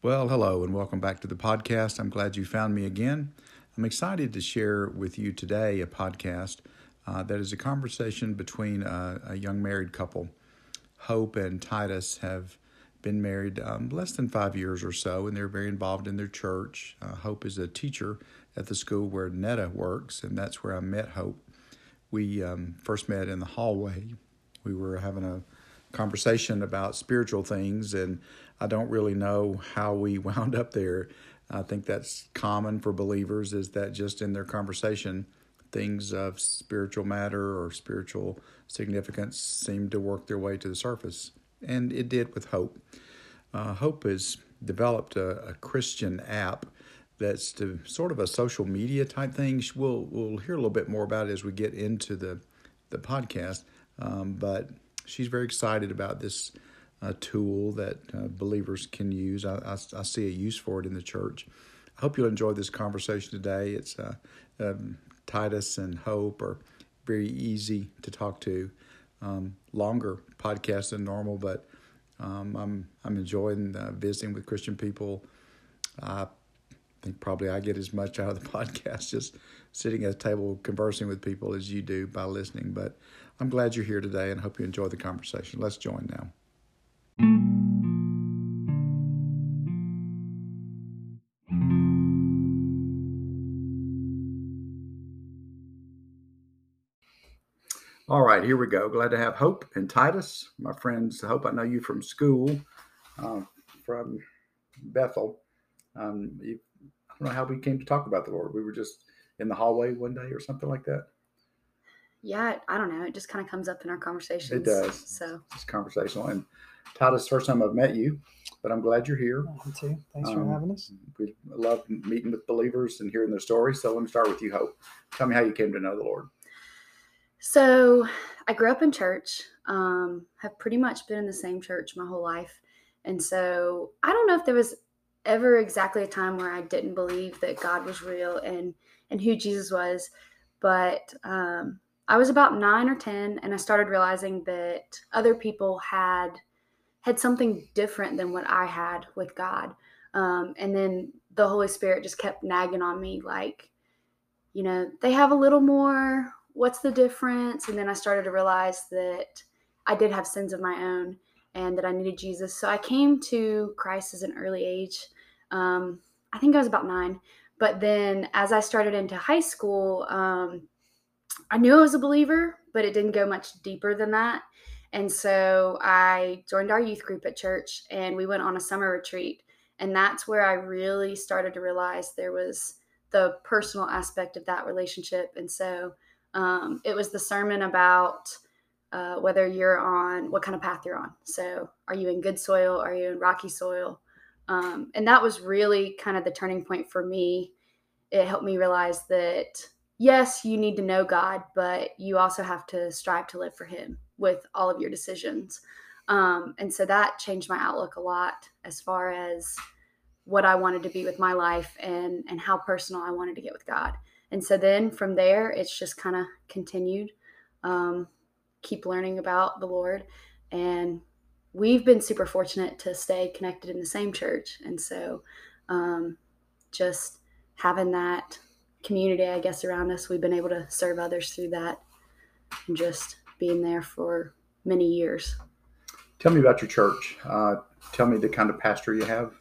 Well, hello, and welcome back to the podcast. I'm glad you found me again. I'm excited to share with you today a podcast uh, that is a conversation between a, a, young married couple. Hope and Titus have been married um, less than five years or so, and they're very involved in their church. Uh, Hope is a teacher at the school where Netta works, and that's where I met Hope. We um, first met in the hallway. We were having a conversation about spiritual things, and I don't really know how we wound up there. I think that's common for believers is that just in their conversation, things of spiritual matter or spiritual significance seem to work their way to the surface. And it did with Hope. Uh, Hope has developed a, a Christian app that's to sort of a social media type thing. We'll we'll hear a little bit more about it as we get into the the podcast. Um, but she's very excited about this uh, tool that uh, believers can use. I, I, I, see a use for it in the church. I hope you'll enjoy this conversation today. It's uh, um, Titus and Hope are very easy to talk to. Um, longer podcast than normal, but um, I'm I'm enjoying uh, visiting with Christian people. I think probably I get as much out of the podcast just sitting at a table conversing with people as you do by listening. But I'm glad you're here today and hope you enjoy the conversation. Let's join now. All right, here we go. Glad to have Hope and Titus, my friends. Hope I know you from school, uh, from Bethel. Um, you, I don't know how we came to talk about the Lord. We were just in the hallway one day or something like that. Yeah, I don't know. It just kind of comes up in our conversations. It does. So it's conversational. And Titus, first time I've met you, but I'm glad you're here. Me too. Thanks um, for having us. We love meeting with believers and hearing their stories. So let me start with you, Hope. Tell me how you came to know the Lord. So I grew up in church, um, have pretty much been in the same church my whole life. And so I don't know if there was ever exactly a time where I didn't believe that God was real and, and who Jesus was. But um, I was about nine or 10, and I started realizing that other people had had something different than what I had with God. Um, and then the Holy Spirit just kept nagging on me, like, you know, they have a little more what's the difference? And then I started to realize that I did have sins of my own and that I needed Jesus. So I came to Christ as an early age. Um, I think I was about nine. But then as I started into high school, um, I knew I was a believer, but it didn't go much deeper than that. And so I joined our youth group at church and we went on a summer retreat. And that's where I really started to realize there was the personal aspect of that relationship. And so um, it was the sermon about uh, whether you're on what kind of path you're on. So, are you in good soil? Are you in rocky soil? Um, and that was really kind of the turning point for me. It helped me realize that yes, you need to know God, but you also have to strive to live for Him with all of your decisions. Um, and so that changed my outlook a lot as far as what I wanted to be with my life and and how personal I wanted to get with God. And so then from there, it's just kind of continued. Um, keep learning about the Lord. And we've been super fortunate to stay connected in the same church. And so um, just having that community, I guess, around us, we've been able to serve others through that and just being there for many years. Tell me about your church. Uh, tell me the kind of pastor you have.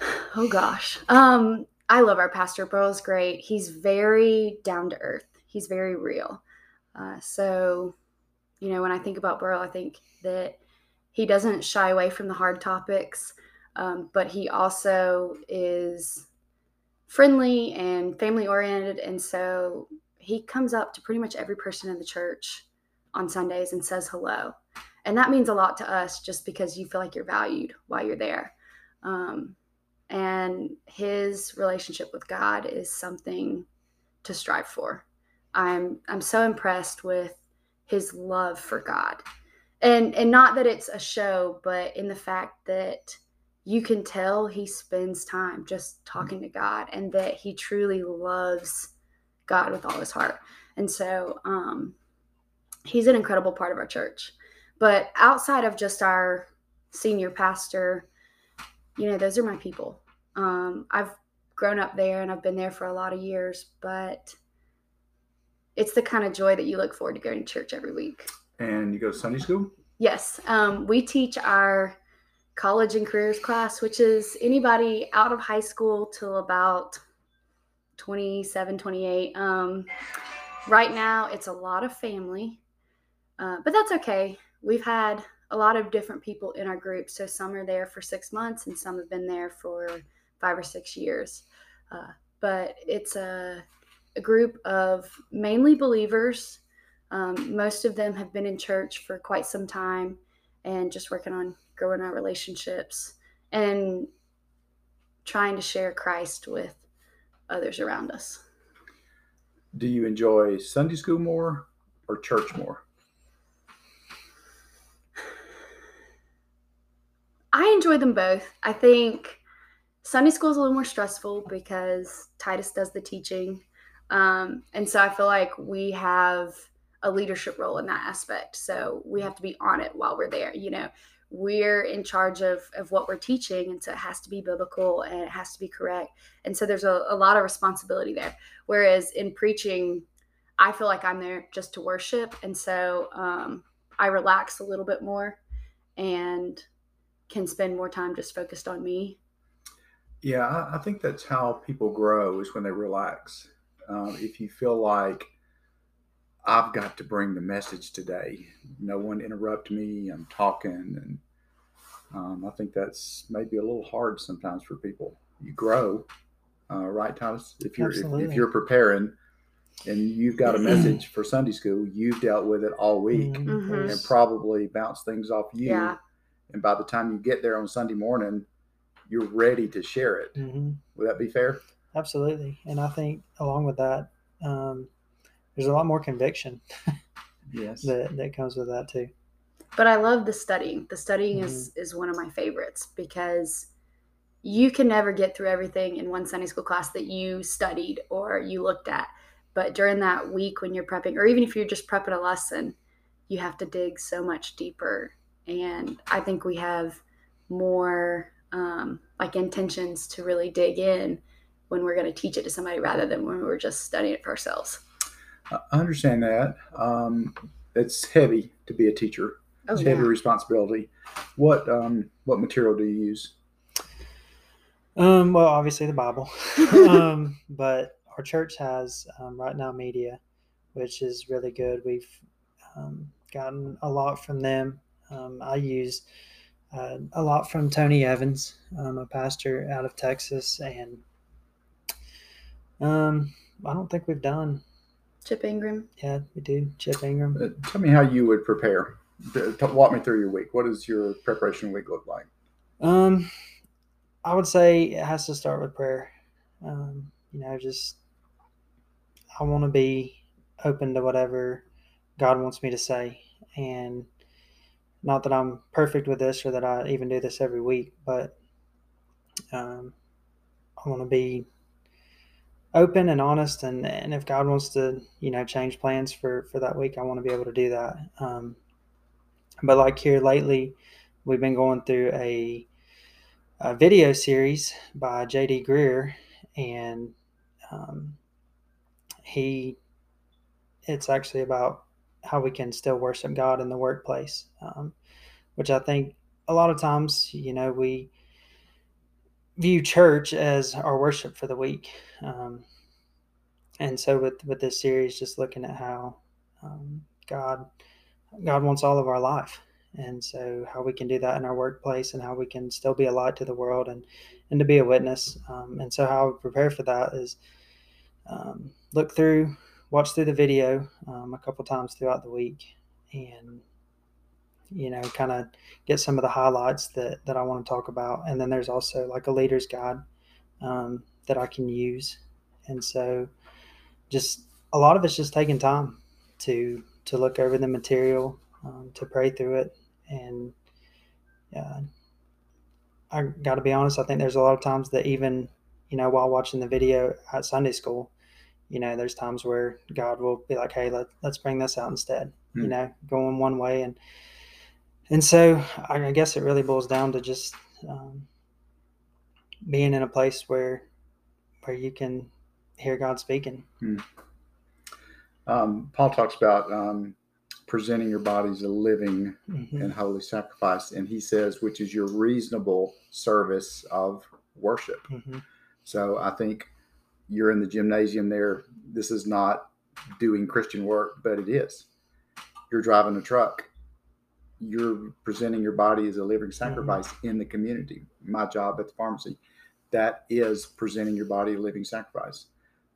Oh gosh. Um, I love our pastor. Burl's great. He's very down to earth. He's very real. Uh, so, you know, when I think about Burl, I think that he doesn't shy away from the hard topics, um, but he also is friendly and family oriented. And so he comes up to pretty much every person in the church on Sundays and says hello. And that means a lot to us just because you feel like you're valued while you're there. Um, and his relationship with God is something to strive for. I'm I'm so impressed with his love for God. And and not that it's a show, but in the fact that you can tell he spends time just talking to God and that he truly loves God with all his heart. And so um he's an incredible part of our church. But outside of just our senior pastor, you know, those are my people. Um, I've grown up there and I've been there for a lot of years, but it's the kind of joy that you look forward to going to church every week. And you go to Sunday school? Yes. Um, we teach our college and careers class, which is anybody out of high school till about 27, 28. Um, right now, it's a lot of family, uh, but that's okay. We've had a lot of different people in our group. So some are there for six months and some have been there for five or six years. Uh, but it's a, a, group of mainly believers. Um, most of them have been in church for quite some time and just working on growing our relationships and trying to share Christ with others around us. Do you enjoy Sunday school more or church more? I enjoy them both. I think Sunday school is a little more stressful because Titus does the teaching. Um, and so I feel like we have a leadership role in that aspect. So we have to be on it while we're there. You know, we're in charge of, of what we're teaching. And so it has to be biblical and it has to be correct. And so there's a, a lot of responsibility there. Whereas in preaching, I feel like I'm there just to worship. And so um, I relax a little bit more and can spend more time just focused on me. Yeah, I, I think that's how people grow is when they relax. Um, if you feel like I've got to bring the message today, no one interrupt me, I'm talking, and um, I think that's maybe a little hard sometimes for people. You grow, uh, right, Thomas? If you're if, if, you're preparing and you've got a message for Sunday school, you've dealt with it all week mm-hmm. and probably bounce things off you. Yeah and by the time you get there on Sunday morning, you're ready to share it. Mm-hmm. Would that be fair? Absolutely, and I think along with that, um, there's a lot more conviction. yes, that that comes with that too. But I love the studying. The studying mm-hmm. is is one of my favorites because you can never get through everything in one Sunday school class that you studied or you looked at. But during that week when you're prepping, or even if you're just prepping a lesson, you have to dig so much deeper and I think we have more um, like intentions to really dig in when we're going to teach it to somebody rather than when we're just studying it for ourselves. I understand that. Um, it's heavy to be a teacher. Oh, it's yeah. heavy responsibility. What um, what material do you use? Um, well, obviously the Bible, um, but our church has um, RightNow Media, which is really good. We've um, gotten a lot from them. Um, I use uh, a lot from Tony Evans, um, a pastor out of Texas, and um, I don't think we've done Chip Ingram. Yeah, we do Chip Ingram. Uh, tell me how you would prepare. Walk me through your week. What does your preparation week look like? Um, I would say it has to start with prayer. Um, you know, just I want to be open to whatever God wants me to say, and not that I'm perfect with this or that I even do this every week, but um, I want to be open and honest and, and if God wants to, you know, change plans for, for that week, I want to be able to do that. Um, but like here lately, we've been going through a, a video series by JD Greear and um, he, it's actually about how we can still worship God in the workplace, um, which I think a lot of times, you know, we view church as our worship for the week. Um, and so with, with this series, just looking at how um, God, God wants all of our life. And so how we can do that in our workplace and how we can still be a light to the world and, and to be a witness. Um, and so how we prepare for that is um, look through watch through the video um, a couple times throughout the week and you know kind of get some of the highlights that that i want to talk about and then there's also like a leader's guide um, that i can use and so just a lot of it's just taking time to to look over the material um, to pray through it and yeah i got to be honest i think there's a lot of times that even you know while watching the video at sunday school you know, there's times where God will be like, "Hey, let let's bring this out instead." Mm. You know, going one way, and and so I, guess it really boils down to just um, being in a place where where you can hear God speaking. Hmm. Um, Paul talks about um, presenting your bodies a living Mhm. and holy sacrifice, and he says, which is your reasonable service of worship. Mhm. So I think you're in the gymnasium there. This is not doing Christian work, but it is. You're driving a truck. You're presenting your body as a living sacrifice in the community. My job at the pharmacy, that is presenting your body a living sacrifice.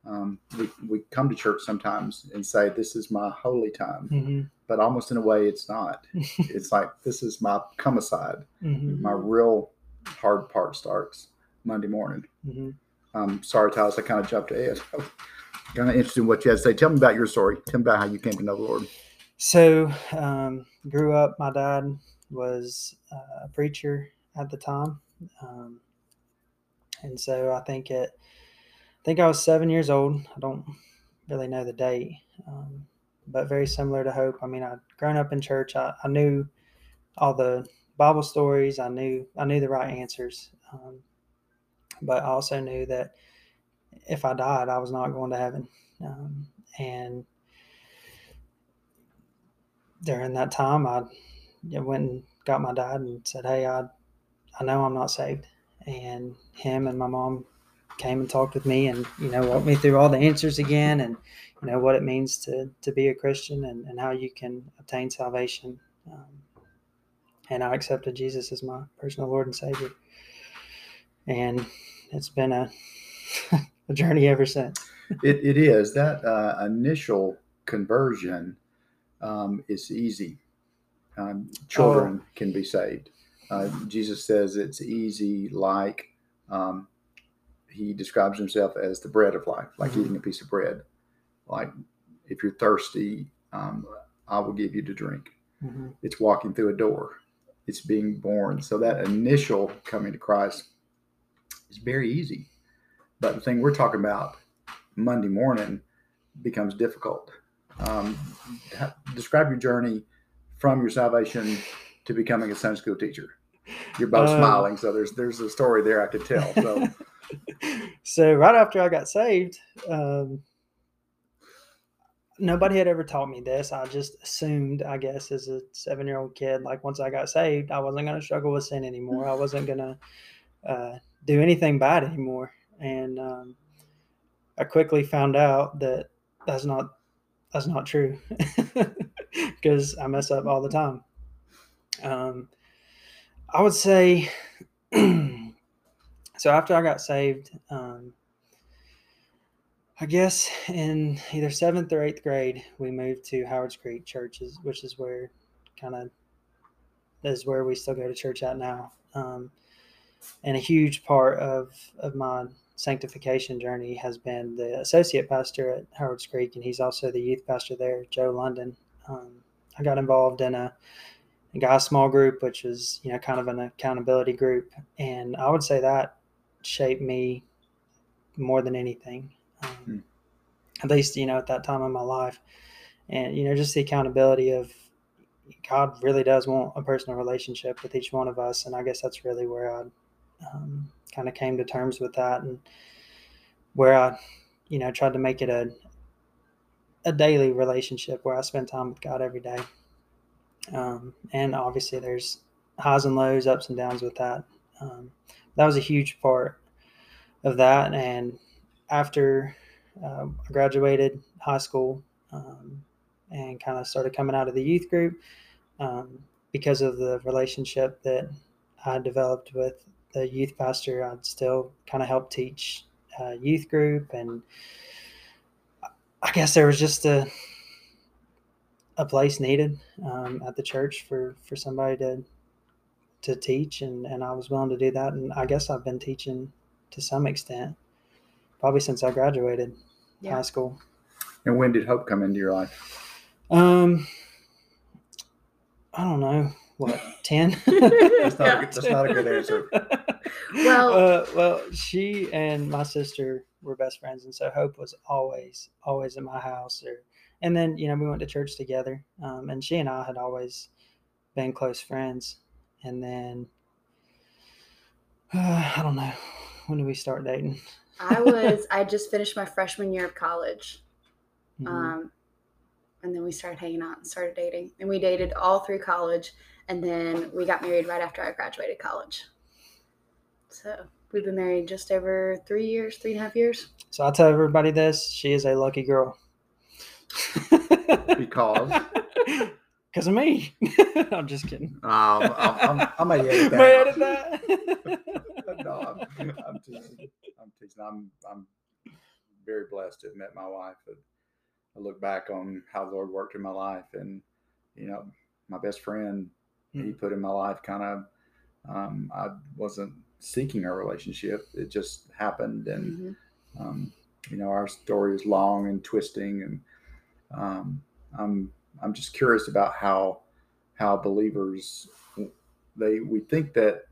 Um, we, we come to church sometimes and say, This is my holy time, Mhm. but almost in a way, it's not. it's like, This is my come aside. Mhm. My real hard part starts Monday morning. Mhm. Um, sorry, Tyler, I kind of jumped ahead. kind of interested in what you had to say. Tell me about your story. Tell me about how you came to know the Lord. So, um, grew up. My dad was uh, a preacher at the time, um, and so I think it. I think I was seven years old. I don't really know the date, um, but very similar to Hope. I mean, I'd grown up in church. I, I knew all the Bible stories. I knew I knew the right answers, um, but I also knew that if I died, I was not going to heaven, um, and during that time, I went and got my dad and said, "Hey, I I know I'm not saved," and him and my mom came and talked with me and you know walked me through all the answers again and you know what it means to to be a Christian and, and how you can obtain salvation. Um, and I accepted Jesus as my personal Lord and Savior, and it's been a a journey ever since. It, it is that uh, initial conversion um, is easy. Um, children can be saved. Uh, Jesus says it's easy, like um, he describes himself as the bread of life, like Mhm. eating a piece of bread. Like if you're thirsty, um, I will give you to drink. Mhm. it's walking through a door it's being born so that initial coming to christ is very easy but the thing we're talking about monday morning becomes difficult um, describe your journey from your salvation to becoming a sunday school teacher you're both Um, smiling so there's there's a story there i could tell so so right after I got saved, um, nobody had ever taught me this. I just assumed, I guess, as a seven year old kid, like once I got saved, I wasn't going to struggle with sin anymore. I wasn't going to uh, do anything bad anymore. And um, I quickly found out that that's not that's not true because I mess up all the time. Um, I would say. so after I got saved, um, I guess in either seventh or eighth grade, we moved to Howard's Creek churches, which is where kind of is where we still go to church at now. Um, and a huge part of of my sanctification journey has been the associate pastor at Howard's Creek, and he's also the youth pastor there, Joe London. Um, I got involved in a, a guy small group, which is you know kind of an accountability group, and I would say that shaped me more than anything. Um, Hmm. At least you know at that time in my life, and you know just the accountability of God really does want a personal relationship with each one of us, and I guess that's really where I um, kind of came to terms with that, and where I, you know, tried to make it a a daily relationship where I spend time with God every day. Um, and obviously, there's highs and lows, ups and downs with that. Um, that was a huge part of that. And after uh, I graduated high school um, and kind of started coming out of the youth group, um, because of the relationship that I developed with the youth pastor, I'd still kind of help teach uh, youth group, and I guess there was just a a place needed um, at the church for for somebody to to teach, and and I was willing to do that, and I guess I've been teaching to some extent, probably since I graduated Yeah. high school. and when did hope come into your life Um, I don't know what ten. that's not, a, good- that's not a good answer Well- uh, well, she and my sister were best friends, and so Hope was always, always at my house. Or, and then you know we went to church together, um, and she and I had always been close friends. And then uh, I don't know, When did we start dating? I was I just finished my freshman year of college. Mhm. Um, and then we started hanging out and started dating. And we dated all through college. And then we got married right after I graduated college. So we've been married just over three years, three and a half years. so I tell everybody this: she is a lucky girl. Because Because of me. I'm just kidding. um, I'm, I'm, I may edit that. May I edit that? no, I'm, I'm teasing. I'm teasing. I'm, I'm very blessed to have met my wife. And I look back on how the Lord worked in my life, and you know, my best friend He put in my life. Kind of, um, I wasn't seeking a relationship; it just happened, and Mhm. um, you know, our story is long and twisting, and um, I'm I'm just curious about how how believers they we think that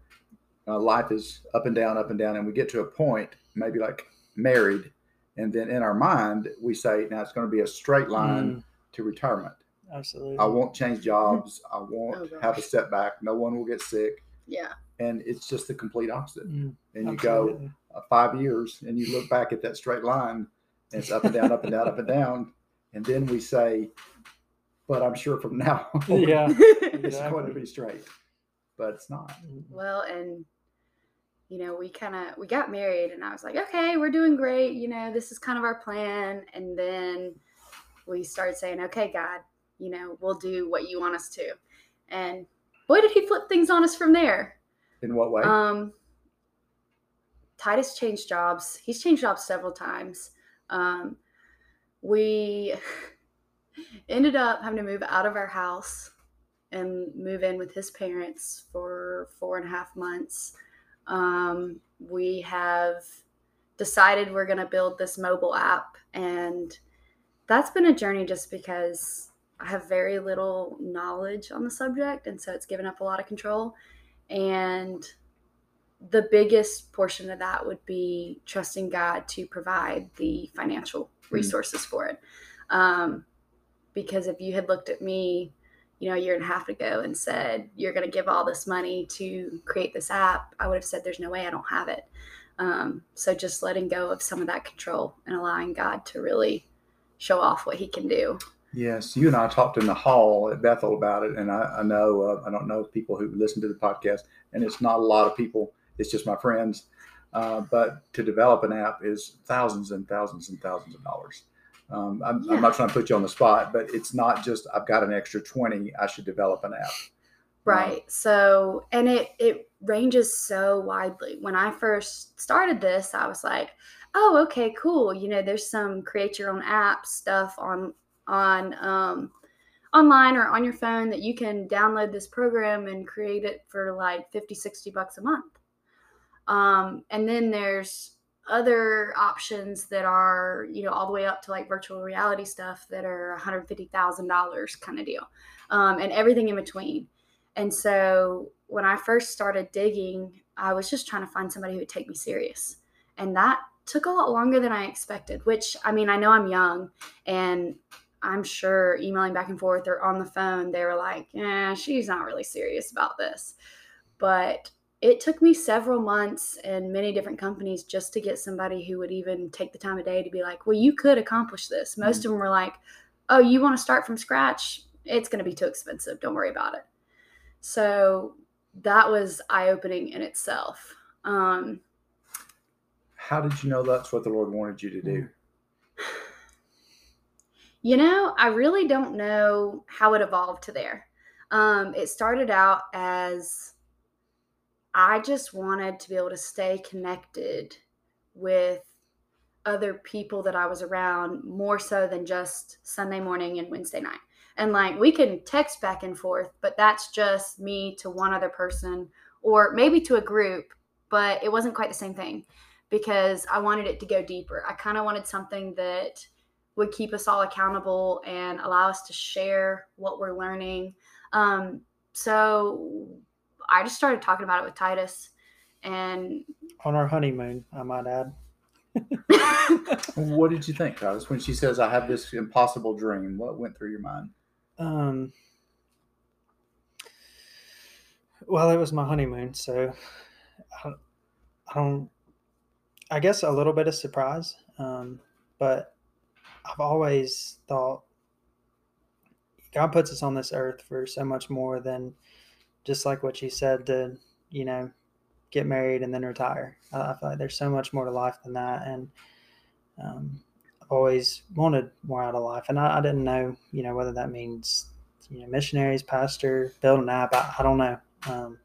uh, life is up and down, up and down, and we get to a point, maybe like married, and then in our mind we say, now it's going to be a straight line Mm, to retirement. absolutely. I won't change jobs. I won't Oh, have a setback. No one will get sick, Yeah. And it's just the complete opposite. Mm, And you go uh, five years and you look back at that straight line and it's up and down, up and down, up and down. And then we say, but I'm sure from now on, Yeah. it's going to be straight. But it's not. Well, and you know, we kind of we got married, and I was like, okay, we're doing great. You know, this is kind of our plan. And then we started saying, okay, God, you know, we'll do what you want us to. And boy, did he flip things on us from there. In what way? Um, Titus changed jobs. He's changed jobs several times. Um, we ended up having to move out of our house and move in with his parents for four and a half months. Um, we have decided we're going to build this mobile app, and that's been a journey just because I have very little knowledge on the subject, and so it's given up a lot of control. And the biggest portion of that would be trusting God to provide the financial resources for it. Um, because if you had looked at me, you know, a year and a half ago and said, you're going to give all this money to create this app, I would have said, there's no way I don't have it. Um, so just letting go of some of that control and allowing God to really show off what he can do. Yes. You and I talked in the hall at Bethel about it. And I, I know, uh, I don't know people who listen to the podcast, and it's not a lot of people, it's just my friends. Uh, but to develop an app is thousands and thousands and thousands of dollars. Um, I'm, I'm not trying to put you on the spot, but it's not just I've got an extra 20, I should develop an app. Right. So, and it it ranges so widely. When I first started this, I was like, "Oh, okay, cool. You know, there's some create your own app stuff on on um online or on your phone that you can download this program and create it for like 50, 60 bucks a month." Um and then there's other options that are, you know, all the way up to like virtual reality stuff that are $150,000 kind of deal. Um, and everything in between. And so when I first started digging, I was just trying to find somebody who would take me serious. And that took a lot longer than I expected, which I mean, I know I'm young and I'm sure emailing back and forth or on the phone, they were like, yeah, she's not really serious about this. But it took me several months and many different companies just to get somebody who would even take the time of day to be like, well, you could accomplish this. Most of them were like, oh, you want to start from scratch? It's going to be too expensive. Don't worry about it. So that was eye opening in itself. Um, How did you know that's what the Lord wanted you to do? You know, I really don't know how it evolved to there. Um, it started out as I just wanted to be able to stay connected with other people that I was around more so than just Sunday morning and Wednesday night. And like we can text back and forth, but that's just me to one other person or maybe to a group, but it wasn't quite the same thing because I wanted it to go deeper. I kind of wanted something that would keep us all accountable and allow us to share what we're learning. Um, so I just started talking about it with Titus and On our honeymoon, I might add. What did you think, Travis, when she says, I have this impossible dream? What went through your mind? Um, well, it was my honeymoon, so I, I don't. I guess a little bit of surprise, um, but I've always thought God puts us on this earth for so much more than just like what you said to, you know, get married and then retire. I feel like there's so much more to life than that. And um, I've always wanted more out of life. And I, I, didn't know, you know, whether that means, you know, missionaries, pastor, build an app. I, I don't know. Um,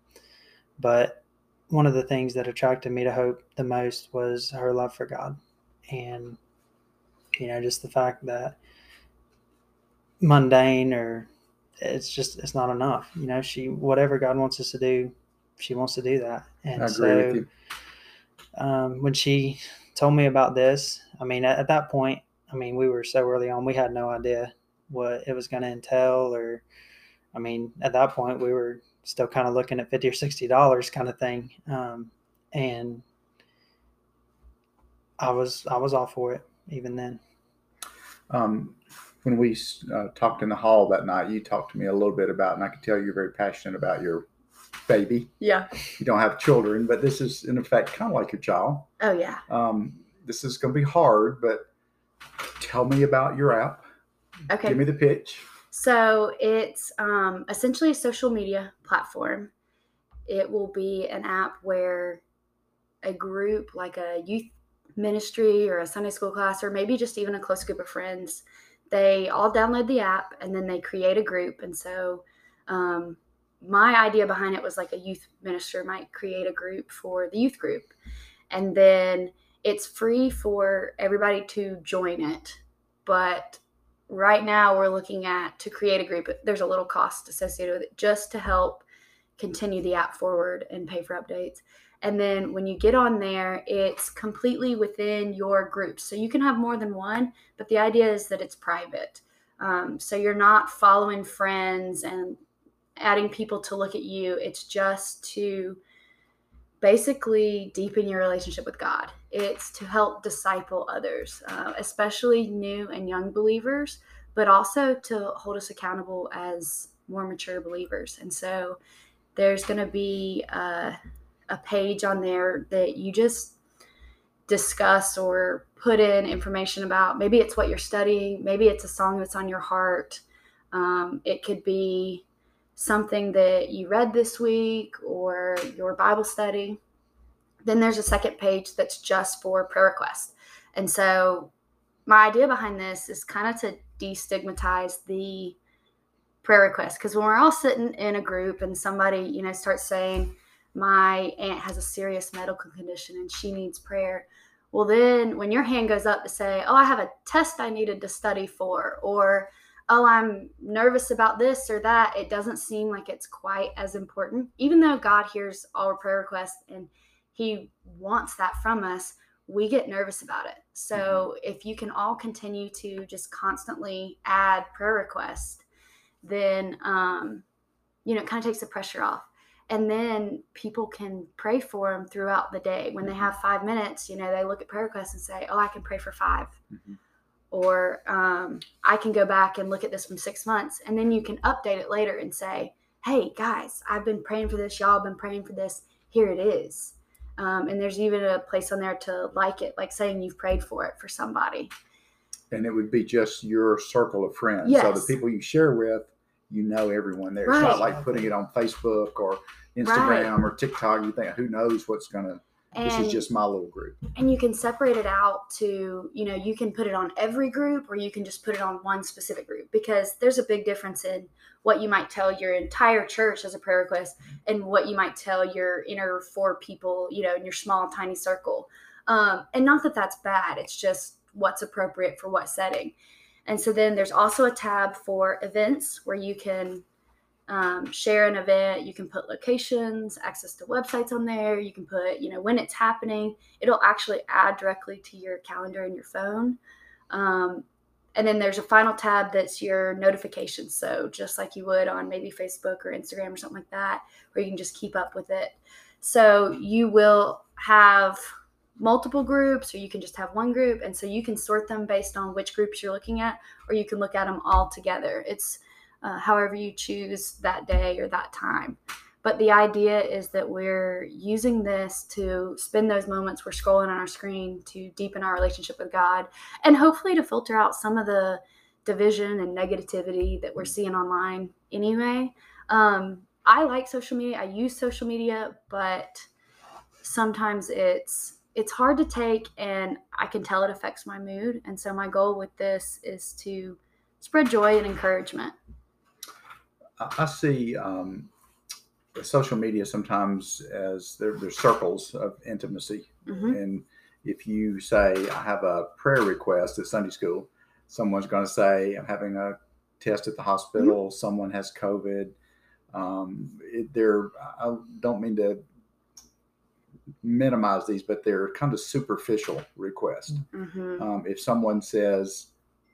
but one of the things that attracted me to Hope the most was her love for God. And, you know, just the fact that mundane or it's just it's not enough. You know, she whatever God wants us to do, she wants to do that. And so um, when she told me about this, I mean, at, at, that point, I mean, we were so early on, we had no idea what it was going to entail, or I mean, at that point, we were still kind of looking at fifty or sixty dollars, kind of thing, um, and I was I was all for it even then. Um, when we uh, talked in the hall that night, you talked to me a little bit about, and I could tell you're very passionate about your baby. Yeah. You don't have children, but this is in effect kind of like your child. Oh yeah. Um, this is going to be hard, but tell me about your app. Okay. Give me the pitch. So it's um, essentially a social media platform. It will be an app where a group, like a youth ministry or a Sunday school class, or maybe just even a close group of friends, they all download the app and then they create a group. And so, um, my idea behind it was like a youth minister might create a group for the youth group. And then it's free for everybody to join it. But right now, we're looking at to create a group. There's a little cost associated with it just to help continue the app forward and pay for updates. And then when you get on there, it's completely within your group. So you can have more than one, but the idea is that it's private. Um, so you're not following friends and adding people to look at you. It's just to basically deepen your relationship with God. It's to help disciple others, uh, especially new and young believers, but also to hold us accountable as more mature believers. And so there's going to be. Uh, a page on there that you just discuss or put in information about. Maybe it's what you're studying, maybe it's a song that's on your heart. Um, it could be something that you read this week or your Bible study. Then there's a second page that's just for prayer requests. And so, my idea behind this is kind of to destigmatize the prayer request because when we're all sitting in a group and somebody, you know, starts saying, my aunt has a serious medical condition and she needs prayer. Well, then when your hand goes up to say, Oh, I have a test I needed to study for, or Oh, I'm nervous about this or that, it doesn't seem like it's quite as important. Even though God hears all our prayer requests and He wants that from us, we get nervous about it. So mm-hmm. if you can all continue to just constantly add prayer requests, then, um, you know, it kind of takes the pressure off and then people can pray for them throughout the day. When they mm-hmm. have five minutes you know they look at prayer requests and say oh i can pray for 5 mm-hmm. or um, i can go back and look at this from six months. And then you can update it later and say hey guys i've been praying for this. Y'all been praying for this. Here it is. Um, and there's even a place on there to like it like saying you've prayed for it for somebody. And it would be just your circle of friends. Yes. so the people you share with you know everyone there. Right. It's not like putting it on Facebook or Instagram right. or TikTok. You think who knows what's gonna. And, this is just my little group. And you can separate it out to, you know, you can put it on every group or you can just put it on one specific group because there's a big difference in what you might tell your entire church as a prayer request and what you might tell your inner four people, you know, in your small, tiny circle. Um, and not that that's bad, it's just what's appropriate for what setting. And so then there's also a tab for events where you can um, share an event. You can put locations, access to websites on there. You can put, you know, when it's happening. It'll actually add directly to your calendar in your phone. Um, and then there's a final tab that's your notifications. So just like you would on maybe Facebook or Instagram or something like that, where you can just keep up with it. So you will have multiple groups or you can just have one group and so you can sort them based on which groups you're looking at or you can look at them all together it's uh, however you choose that day or that time But the idea is that we're using this to spend those moments we're scrolling on our screen to deepen our relationship with God and hopefully to filter out some of the division and negativity that we're seeing online anyway. Um, I like social media. I use social media, but sometimes it's it's hard to take and I can tell it affects my mood. And so my goal with this is to spread joy and encouragement. I see um, social media sometimes as there, there's circles of intimacy. Mm-hmm. And if you say, I have a prayer request at Sunday school, someone's going to say, I'm having a test at the hospital, mm-hmm. someone has COVID. Um, it, they're, I don't mean to minimize these, but they're kind of superficial requests. Mm-hmm. Um, if someone says,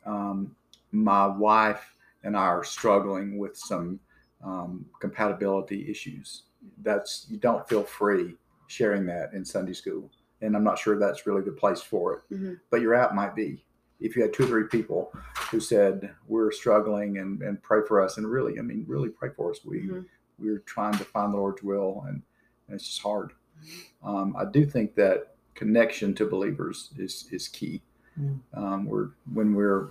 um, My wife and I are struggling with some um, compatibility issues, that's you don't feel free sharing that in Sunday school. And I'm not sure that's really the place for it, mm-hmm. but your app might be. If you had two or three people who said we're struggling and, and pray for us, and really, I mean, really pray for us. We mm-hmm. we're trying to find the Lord's will, and, and it's just hard. Um, I do think that connection to believers is is key. Mm. Um, we're when we're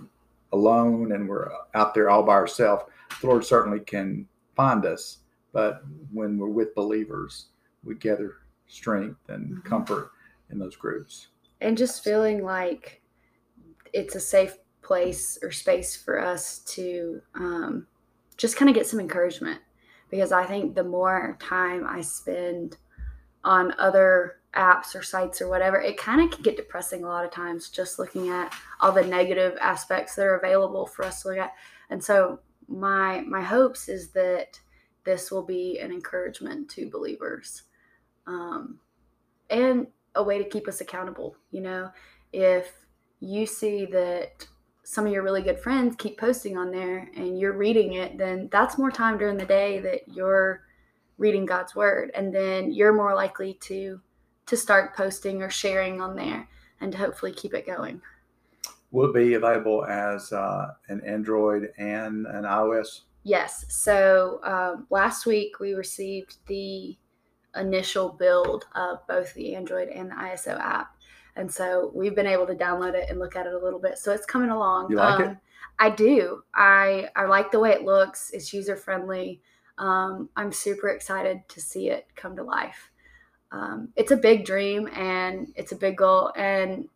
alone and we're out there all by ourselves, the Lord certainly can find us. But when we're with believers, we gather strength and mm-hmm. comfort in those groups. And just feeling like it's a safe place or space for us to um, just kind of get some encouragement. Because I think the more time I spend on other apps or sites or whatever, it kind of can get depressing a lot of times just looking at all the negative aspects that are available for us to look at. And so my my hopes is that this will be an encouragement to believers. Um, and a way to keep us accountable. You know, if you see that some of your really good friends keep posting on there and you're reading it, then that's more time during the day that you're reading God's word and then you're more likely to to start posting or sharing on there and to hopefully keep it going. Will it be available as uh, an Android and an iOS? Yes. So um, last week we received the initial build of both the Android and the iOS app. And so we've been able to download it and look at it a little bit. So it's coming along. You like um, it? I do. I I like the way it looks. It's user friendly um, I'm super excited to see it come to life. Um, it's a big dream and it's a big goal, and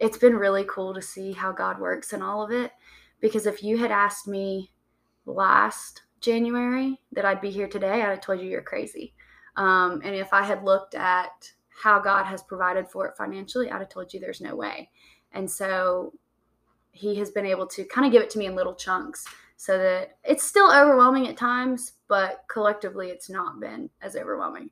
it's been really cool to see how God works in all of it. Because if you had asked me last January that I'd be here today, I'd have told you you're crazy. Um, and if I had looked at how God has provided for it financially, I'd have told you there's no way. And so he has been able to kind of give it to me in little chunks so that it's still overwhelming at times, but collectively it's not been as overwhelming.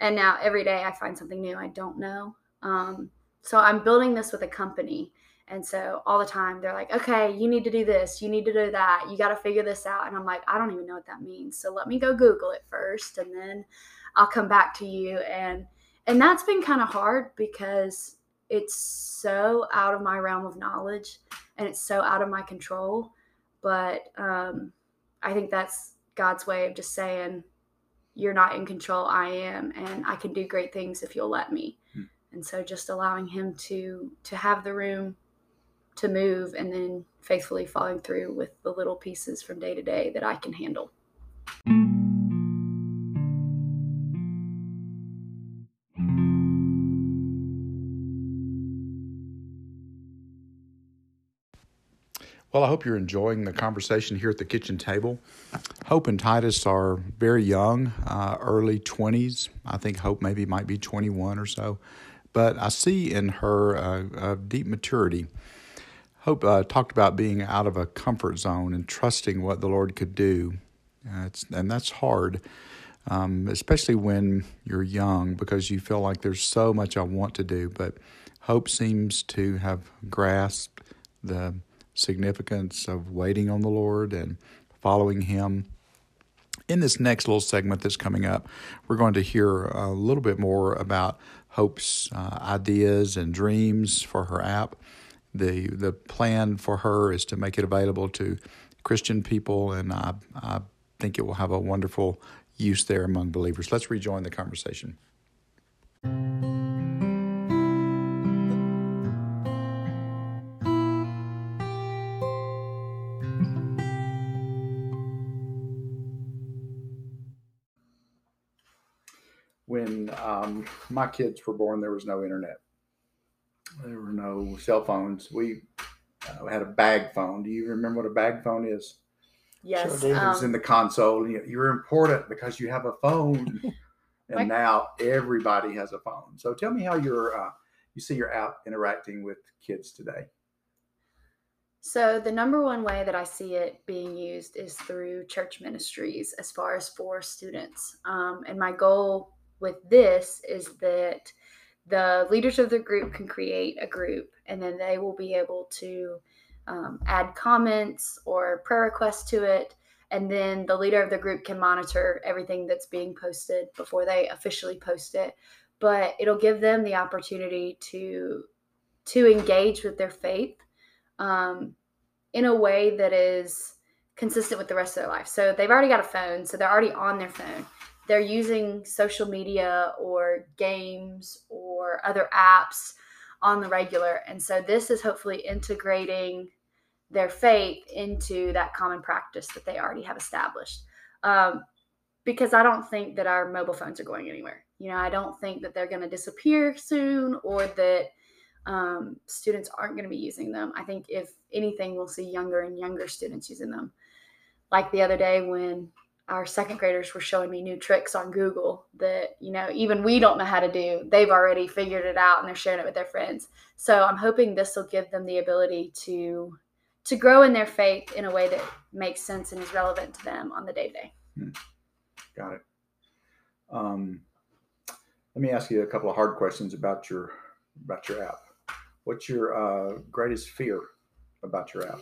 And now every day I find something new I don't know. Um, so I'm building this with a company. And so all the time they're like, okay, you need to do this, you need to do that, you got to figure this out. And I'm like, I don't even know what that means. So let me go Google it first and then I'll come back to you. And and that's been kind of hard because it's so out of my realm of knowledge and it's so out of my control but um, I think that's God's way of just saying, You're not in control, I am, and I can do great things if you'll let me. Hmm. And so just allowing him to to have the room to move and then faithfully following through with the little pieces from day to day that I can handle. Well, I hope you're enjoying the conversation here at the kitchen table. Hope and Titus are very young, uh, early 20s. I think Hope maybe might be 21 or so. But I see in her uh, a deep maturity. Hope uh, talked about being out of a comfort zone and trusting what the Lord could do. Uh, and that's hard, um, especially when you're young because you feel like there's so much I want to do. But Hope seems to have grasped the significance of waiting on the Lord and following Him. In this next little segment that's coming up, we're going to hear a little bit more about Hope's uh, ideas and dreams for her app. The, the plan for her is to make it available to Christian people, and I, I think it will have a wonderful use there among believers. Let's rejoin the conversation. My kids were born, there was no internet. There were no cell phones. We uh, had a bag phone. Do you remember what a bag phone is? Yes. Sure do. It was in um, the console. You- You're important because you have a phone, My- and now everybody has a phone. So tell me how you're uh, you see you're out interacting with kids today. So, the number one way that I see it being used is through church ministries as far as for students. Um, and my goal with this is that the leaders of the group can create a group and then they will be able to um, add comments or prayer requests to it. And then the leader of the group can monitor everything that's being posted before they officially post it. But it'll give them the opportunity to to engage with their faith um, in a way that is consistent with the rest of their life. So they've already got a phone, so they're already on their phone. They're using social media or games or other apps on the regular. And so this is hopefully integrating their faith into that common practice that they already have established. Um, because I don't think that our mobile phones are going anywhere. You know, I don't think that they're going to disappear soon or that um, students aren't going to be using them. I think if anything, we'll see younger and younger students using them. Like the other day when our second graders were showing me new tricks on Google that, you know, even we don't know how to do. They've already figured it out and they're sharing it with their friends. So I'm hoping this will give them the ability to to grow in their faith in a way that makes sense and is relevant to them on the day to day. Got it. Um, let me ask you a couple of hard questions about your about your app. What's your uh, greatest fear about your app?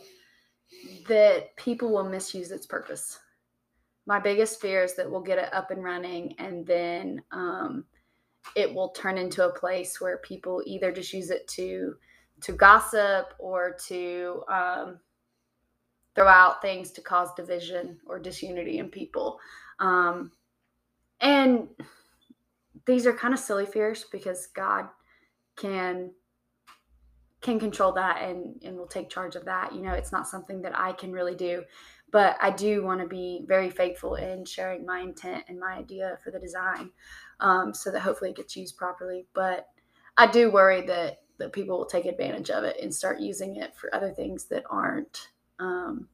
that people will misuse its purpose. My biggest fear is that we'll get it up and running and then um, it will turn into a place where people either just use it to to gossip or to um, throw out things to cause division or disunity in people. Um, and these are kind of silly fears because God can can control that and and will take charge of that you know it's not something that i can really do but i do want to be very faithful in sharing my intent and my idea for the design um, so that hopefully it gets used properly but i do worry that that people will take advantage of it and start using it for other things that aren't um,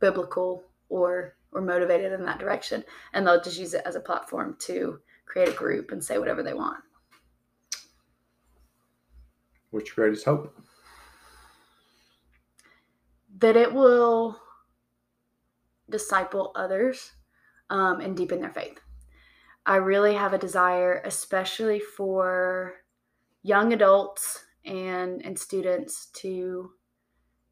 biblical or or motivated in that direction and they'll just use it as a platform to create a group and say whatever they want What's your greatest hope? that it will disciple others um, and deepen their faith. I really have a desire, especially for young adults and and students, to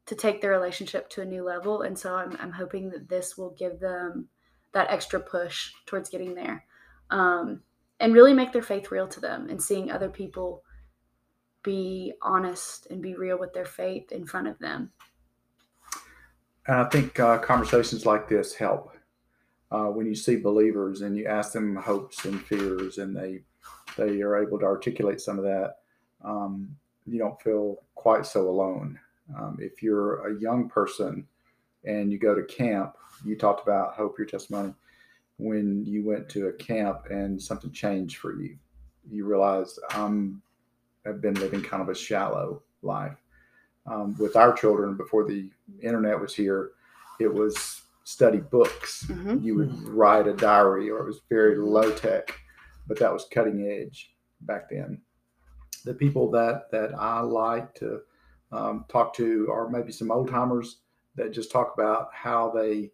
to take their relationship to a new level. And so I'm I'm hoping that this will give them that extra push towards getting there, um, and really make their faith real to them, and seeing other people be honest and be real with their faith in front of them. And I think uh, conversations like this help. Uh, when you see believers and you ask them hopes and fears, and they they are able to articulate some of that, um, you don't feel quite so alone. Um, if you're a young person and you go to camp, you talked about hope, your testimony. When you went to a camp and something changed for you, you realized I'm have been living kind of a shallow life. Um, with our children, before the internet was here, it was study books. Mhm. You would write a diary, or it was very low tech, but that was cutting edge back then. The people that that I like to um, talk to are maybe some old timers that just talk about how they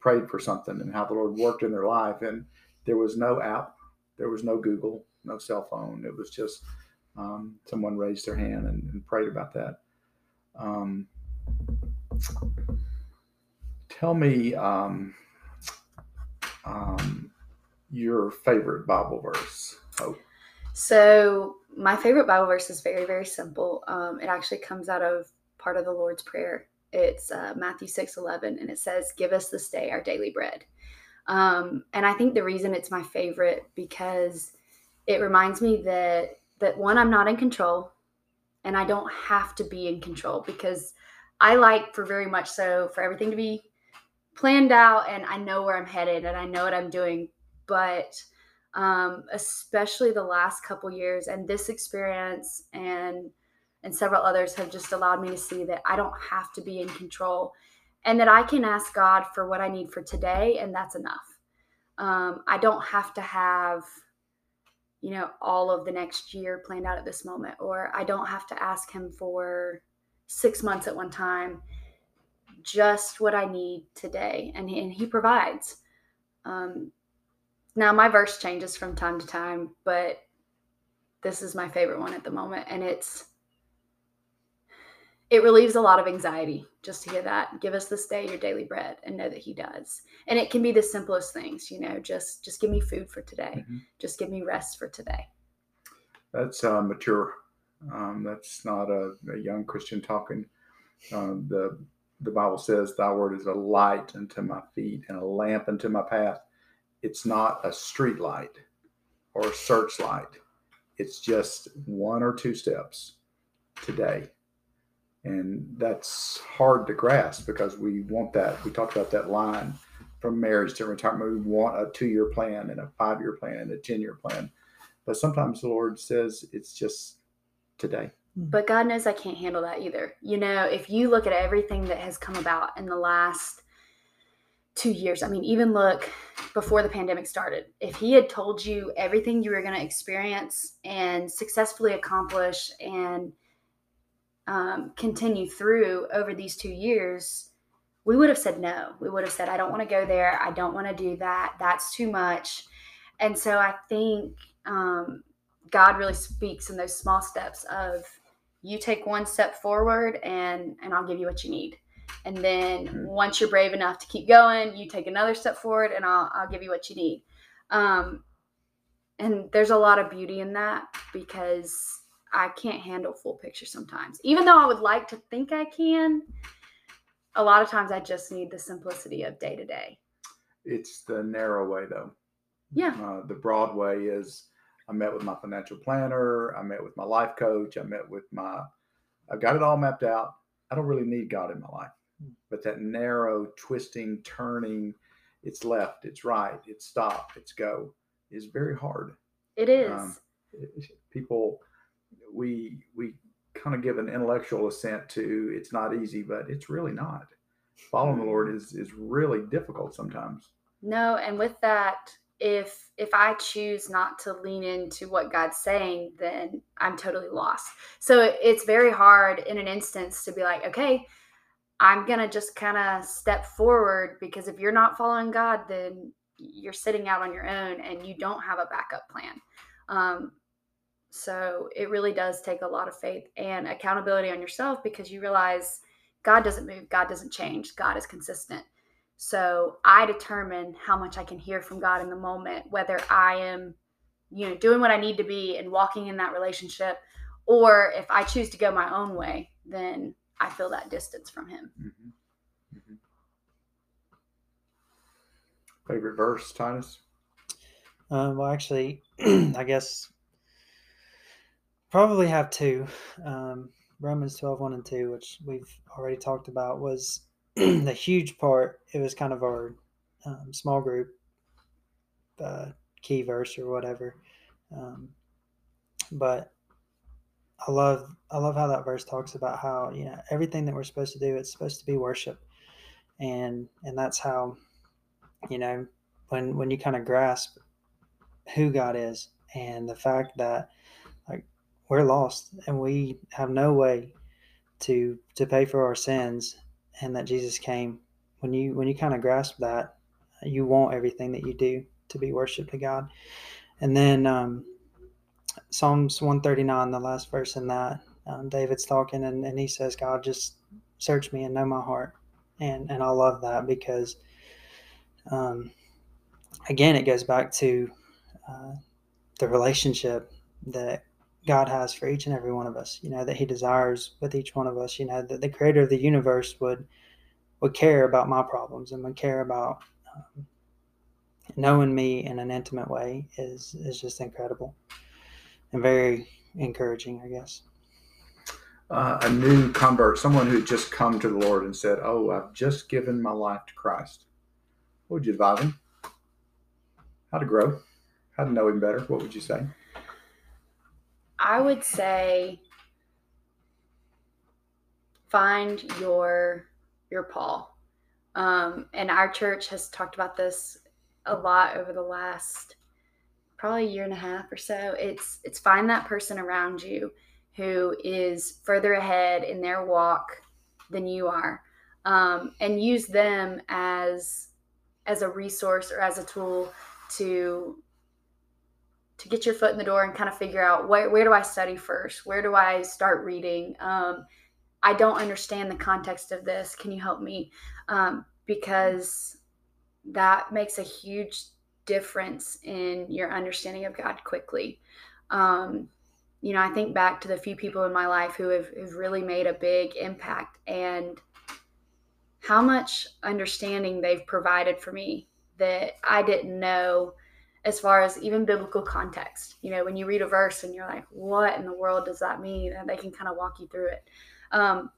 prayed for something and how the Lord worked in their life. And there was no app, there was no Google, no cell phone. It was just um, someone raised their hand and, and prayed about that. Um, tell me um, um, your favorite Bible verse. Hope. So my favorite Bible verse is very, very simple. Um, it actually comes out of part of the Lord's Prayer. It's uh, Matthew six eleven, and it says, "Give us this day our daily bread." Um, and I think the reason it's my favorite because it reminds me that that one, I'm not in control, and I don't have to be in control because I like for very much so for everything to be planned out and I know where I'm headed and I know what I'm doing. But um, especially the last couple years and this experience and and several others have just allowed me to see that I don't have to be in control and that I can ask God for what I need for today, and that's enough. Um, I don't have to have, you know, all of the next year planned out at this moment, or I don't have to ask Him for six months at one time. Just what I need today, and He, and he provides. Um, now, my verse changes from time to time, but this is my favorite one at the moment, and it's it relieves a lot of anxiety just to hear that. Give us this day your daily bread and know that he does. And it can be the simplest things you know just just give me food for today. Mm-hmm. just give me rest for today. That's uh, mature. Um, that's not a, a, young christian talking. Um, the the bible says thy word is a light unto my feet and a lamp unto my path. It's not a street light or a searchlight. It's just one or two steps today and that's hard to grasp because we want that. We talked about that line from marriage to retirement. We want a two year plan and a five year plan and a 10 year plan. But sometimes the Lord says it's just today. Hmm. But God knows I can't handle that either. You know, if you look at everything that has come about in the last two years, I mean, even look before the pandemic started, if He had told you everything you were going to experience and successfully accomplish and um, continue through over these two years, we would have said no. We would have said, I don't want to go there. I don't want to do that. That's too much. And so I think um, God really speaks in those small steps of you take one step forward and and I'll give you what you need. And then mm-hmm. once you're brave enough to keep going, you take another step forward and I'll I'll give you what you need. Um, and there's a lot of beauty in that because I can't handle full picture sometimes. Even though I would like to think I can, a lot of times I just need the simplicity of day to day. It's the narrow way though. Yeah. Uh, the broad way is I met with my financial planner, I met with my life coach, I met with my, I've got it all mapped out. I don't really need God in my life. But that narrow, twisting, turning, it's left, it's right, it's stop, it's go is very hard. It is. Um, people, we we kind of give an intellectual assent to it's not easy, but it's really not. Following the Lord is is really difficult sometimes. No, and with that, if if I choose not to lean into what God's saying, then I'm totally lost. So it's very hard in an instance to be like, okay, I'm gonna just kind of step forward because if you're not following God, then you're sitting out on your own and you don't have a backup plan. Um, so it really does take a lot of faith and accountability on yourself because you realize God doesn't move, God doesn't change, God is consistent. So I determine how much I can hear from God in the moment, whether I am, you know, doing what I need to be and walking in that relationship, or if I choose to go my own way, then I feel that distance from Him. Mm-hmm. Mm-hmm. Favorite verse, Titus? Um, well, actually, I guess probably have two. Um, Romans 12, 1 and 2, which we've already talked about, was the huge part. It was kind of our um, small group uh, key verse or whatever. Um, but I love I love how that verse talks about how you know everything that we're supposed to do it's supposed to be worship, and and that's how you know when when you kind of grasp who God is and the fact that we're lost and we have no way to to pay for our sins and that Jesus came. When you when you kind of grasp that you want everything that you do to be worship to God. And then um, Psalms 139 the last verse in that um, David's talking and, and he says God just search me and know my heart. And and I love that because um, again it goes back to uh, the relationship that God has for each and every one of us, you know, that He desires with each one of us, you know, that the creator of the universe would would care about my problems and would care about um, knowing me in an intimate way is is just incredible and very encouraging, I guess. Uh, a new convert, someone who had just come to the Lord and said, "Oh, I've just given my life to Christ." What would you advise him? How to grow? How to know him better? What would you say? I would say find your your Paul. Um, and our church has talked about this a lot over the last probably a year and a half or so. It's it's find that person around you who is further ahead in their walk than you are, um, and use them as as a resource or as a tool to to get your foot in the door and kind of figure out where, where do I study first? Where do I start reading? Um, I don't understand the context of this. Can you help me? Um, because that makes a huge difference in your understanding of God quickly. Um, you know, I think back to the few people in my life who have, have really made a big impact and how much understanding they've provided for me that I didn't know as far as even biblical context. You know, when you read a verse and you're like, what in the world does that mean? And they can kind of walk you through it. Um,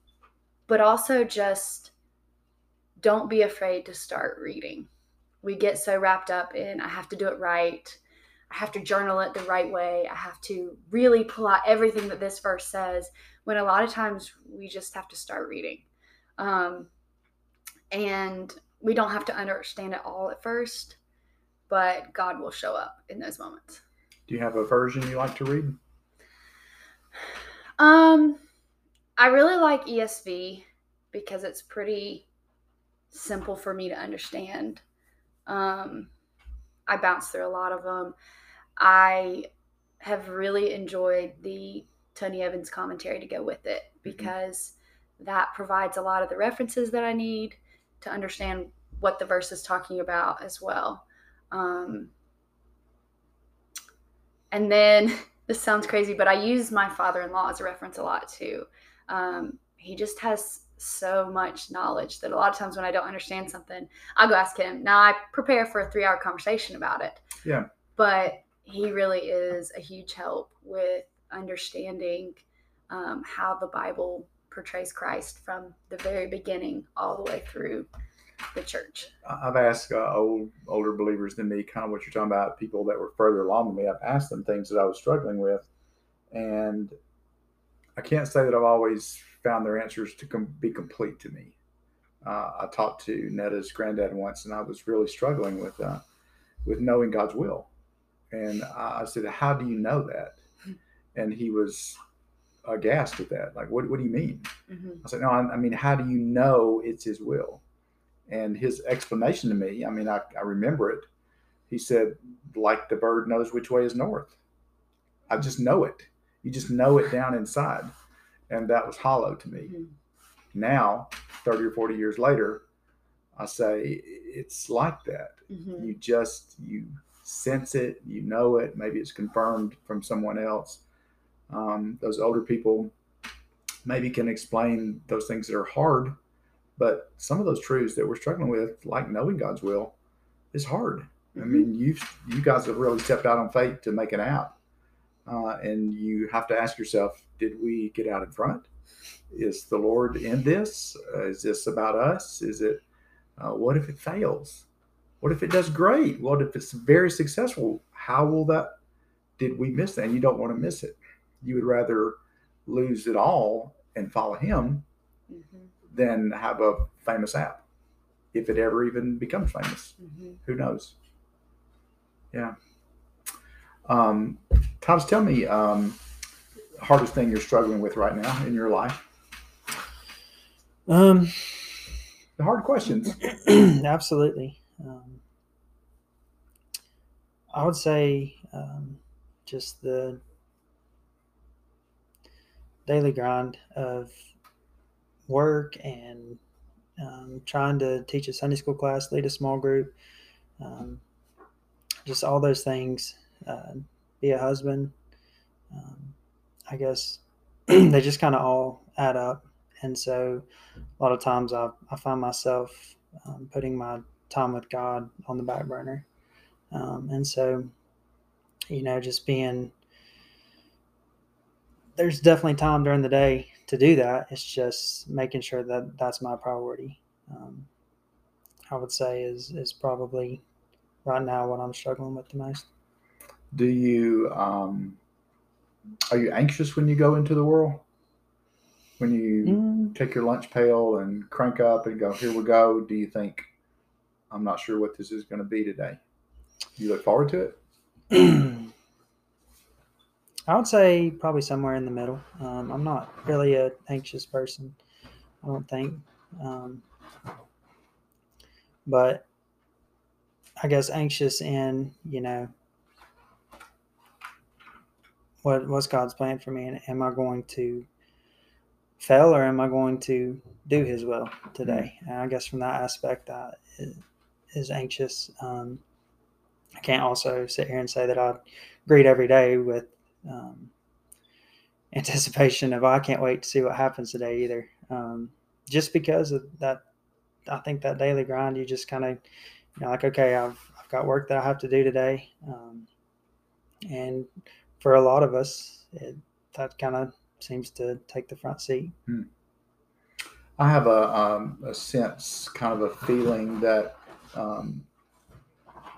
but also just don't be afraid to start reading. We get so wrapped up in, I have to do it right. I have to journal it the right way. I have to really pull out everything that this verse says. When a lot of times we just have to start reading. Um, and we don't have to understand it all at first, but God will show up in those moments. Do you have a version you like to read? Um, I really like ESV because it's pretty simple for me to understand. Um, I bounce through a lot of them. I have really enjoyed the Tony Evans commentary to go with it mm-hmm. because mm-hmm. that provides a lot of the references that I need to understand what the verse is talking about as well. Um, and then this sounds crazy, but I use my father in law as a reference a lot too. Um, he just has so much knowledge that a lot of times when I don't understand something, I'll go ask him. Now I prepare for a three hour conversation about it. Yeah. But he really is a huge help with understanding um, how the Bible portrays Christ from the very beginning all the way through the church. I've asked uh, old older believers than me, kind of what you're talking about, people that were further along than me. I've asked them things that I was struggling with, and I can't say that I've always found their answers to com- be complete to me. Uh, I talked to Netta's granddad once, and I was really struggling with uh, with knowing God's will. And I said, "How do you know that?" And he was aghast at that. Like, what, what do you mean? Mm-hmm. I said, "No, I, I mean, how do you know it's His will?" And his explanation to me, I mean, I, I remember it. He said, "Like the bird knows which way is north." I just know it. You just know it down inside. And that was hollow to me. Mm-hmm. Now, 30 or 40 years later, I say it's like that. Mm-hmm. You just, you sense it, you know it. Maybe it's confirmed from someone else. Um, those older people maybe can explain those things that are hard, but some of those truths that we're struggling with, like knowing God's will, is hard. Mm-hmm. I mean, you you guys have really stepped out on faith to make it out. Uh, and you have to ask yourself, did we get out in front? Is the Lord in this? Uh, is this about us? Is it, uh, what if it fails? What if it does great? What if it's very successful? How will that, did we miss that? And you don't want to miss it. You would rather lose it all and follow Him mm-hmm. Than have a famous app, if it ever even becomes famous. Mm-hmm. Who knows? Yeah. Um, Thomas, tell me um, hardest thing you're struggling with right now in your life. Um, the hard questions. absolutely. Um, I would say um, just the daily grind of work and um, trying to teach a Sunday school class, lead a small group, um, just all those things uh, be a husband. Um, I guess they just kind of all add up. And so a lot of times I, I find myself um, putting my time with God on the back burner. Um, and so, you know, just being there's definitely time during the day to do that. It's just making sure that that's my priority. Um, I would say is is probably right now what I'm struggling with the most. Do you um, are you anxious when you go into the world? When you mm. take your lunch pail and crank up and go, here we go. Do you think I'm not sure what this is going to be today? You look forward to it. I would say probably somewhere in the middle. Um, I'm not really an anxious person. I don't think. Um, but I guess anxious in you know what what's God's plan for me, and am I going to fail or am I going to do His will today? Mm-hmm. And I guess from that aspect, I is anxious. Um, I can't also sit here and say that I greet every day with um, anticipation of oh, I can't wait to see what happens today either. Um, just because of that, I think that daily grind, you just kind of, you know, like okay, I've I've got work that I have to do today, um, and for a lot of us, it, that kind of seems to take the front seat. Hmm. I have a, um, a sense, kind of a feeling that um,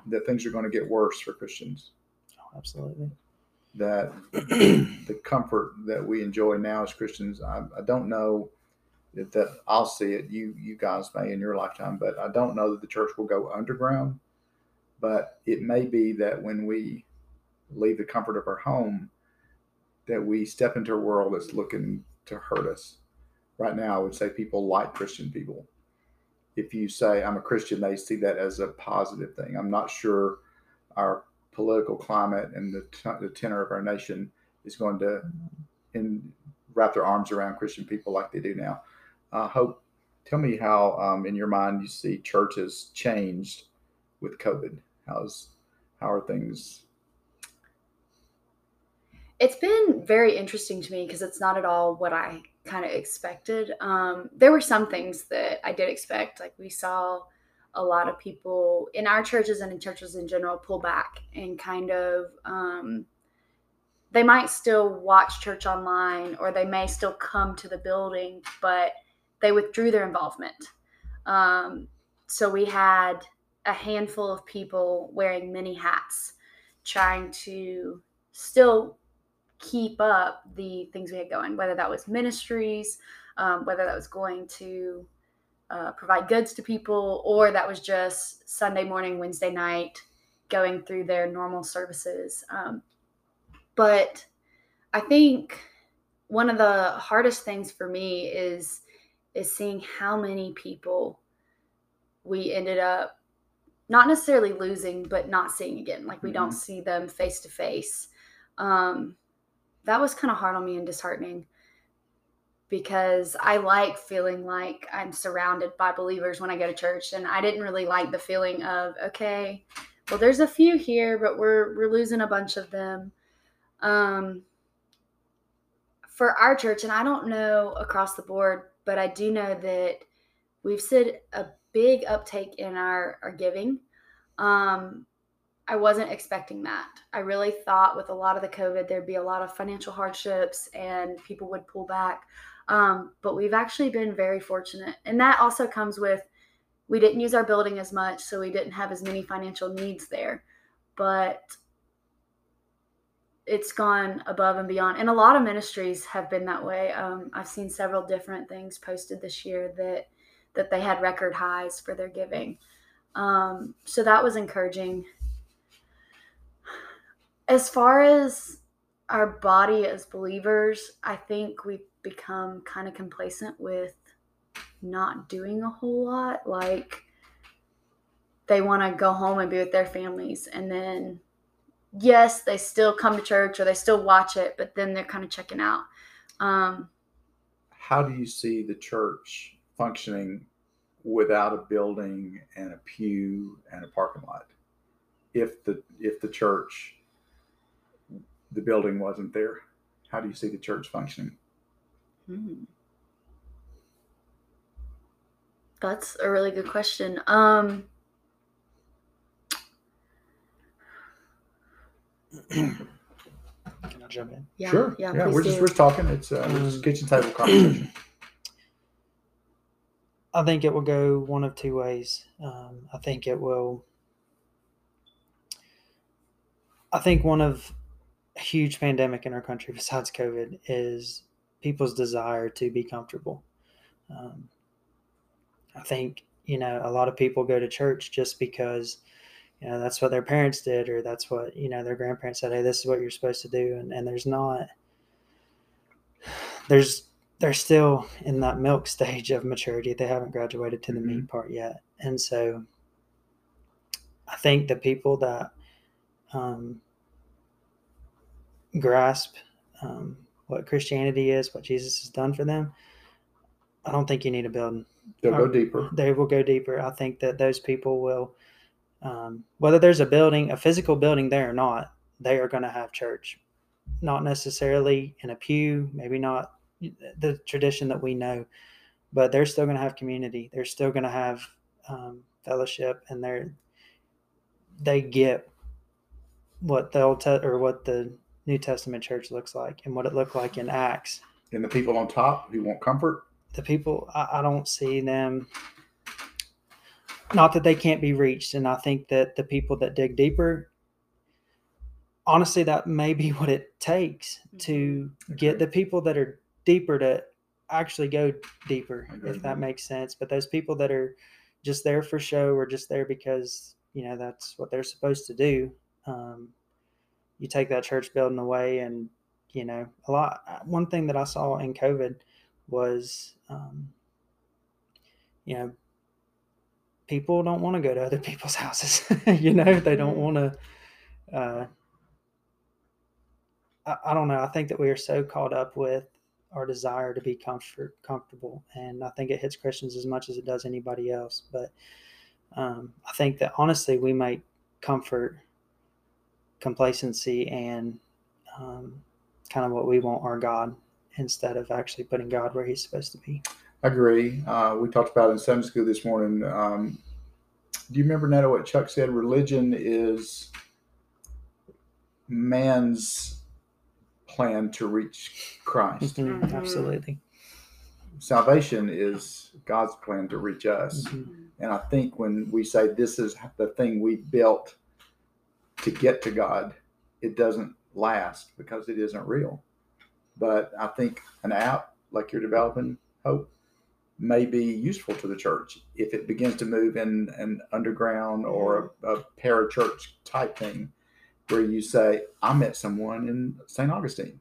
that things are going to get worse for Christians. Oh, absolutely that the comfort that we enjoy now as Christians, I, I don't know that, that I'll see it. You you guys may in your lifetime, but I don't know that the church will go underground. But it may be that when we leave the comfort of our home, that we step into a world that's looking to hurt us. Right now, I would say people like Christian people. If you say I'm a Christian, they see that as a positive thing. I'm not sure our political climate and the, t- the tenor of our nation is going to in, wrap their arms around Christian people like they do now. Uh, Hope, tell me how, um, in your mind, you see churches changed with COVID. How's how are things? It's been very interesting to me because it's not at all what I kind of expected. Um, there were some things that I did expect, like we saw a lot of people in our churches and in churches in general pull back and kind of um, they might still watch church online or they may still come to the building but they withdrew their involvement. Um, so we had a handful of people wearing many hats trying to still keep up the things we had going whether that was ministries um, whether that was going to uh, provide goods to people, or that was just Sunday morning, Wednesday night, going through their normal services. Um, but I think one of the hardest things for me is is seeing how many people we ended up not necessarily losing, but not seeing again. Like we mm-hmm. don't see them face to face. That was kind of hard on me and disheartening because I like feeling like I'm surrounded by believers when I go to church. And I didn't really like the feeling of, okay, well, there's a few here, but we're we're losing a bunch of them. Um, for our church, and I don't know across the board, but I do know that we've seen a big uptake in our, our giving. Um, I wasn't expecting that. I really thought with a lot of the COVID, there'd be a lot of financial hardships and people would pull back. Um, but we've actually been very fortunate. And that also comes with we didn't use our building as much, so we didn't have as many financial needs there. But it's gone above and beyond. And a lot of ministries have been that way. Um, I've seen several different things posted this year that that they had record highs for their giving. Um, so that was encouraging. As far as our body as believers, I think we've become kind of complacent with not doing a whole lot. Like they want to go home and be with their families. And then, yes, they still come to church or they still watch it, but then they're kind of checking out. Um, How do you see the church functioning without a building and a pew and a parking lot? If the if the church the building wasn't there, how do you see the church functioning? Hmm. That's a really good question. Um, Can I jump in? Yeah, sure. Yeah, Yeah, we're just we're talking. It's uh, it's Um, kitchen table conversation. I think it will go one of two ways. Um, I think it will. I think one of a huge pandemic in our country besides COVID is people's desire to be comfortable. Um, I think you know a lot of people go to church just because you know that's what their parents did or that's what you know their grandparents said. Hey, this is what you're supposed to do, and, and there's not. There's they're still in that milk stage of maturity. They haven't graduated to the meat part yet. And so I think the people that um, grasp um, what Christianity is, what Jesus has done for them, I don't think you need a building. They'll go Um, deeper. They will go deeper. I think that those people will, um, whether there's a building, a physical building there or not, they are going to have church. Not necessarily in a pew, maybe not the tradition that we know, but they're still going to have community. They're still going to have um, fellowship, and they're they get what the old te- or what the New Testament church looks like and what it looked like in Acts. And the people on top who want comfort, The people, I, I don't see them. Not that they can't be reached, and I think that the people that dig deeper, honestly, that may be what it takes to get the people that are deeper to actually go deeper, if that makes sense. But those people that are just there for show or just there because you know that's what they're supposed to do, um, you take that church building away, and you know a lot. One thing that I saw in COVID was, um, you know, people don't want to go to other people's houses. you know, they don't want to. Uh, I, I don't know. I think that we are so caught up with our desire to be comfort comfortable, and I think it hits Christians as much as it does anybody else. But um, I think that honestly, we might comfort complacency and um, kind of what we want our God instead of actually putting God where He's supposed to be. I agree. Uh, we talked about it in Sunday school this morning. Um, do you remember, Netta, what Chuck said? Religion is man's plan to reach Christ. Mhm, Mhm. Absolutely. Salvation is God's plan to reach us. Mhm. And I think when we say this is the thing we built to get to God, it doesn't last because it isn't real. But I think an app like you're developing, Hope, may be useful to the church if it begins to move in an underground or a, a parachurch type thing where you say, I met someone in St. Augustine.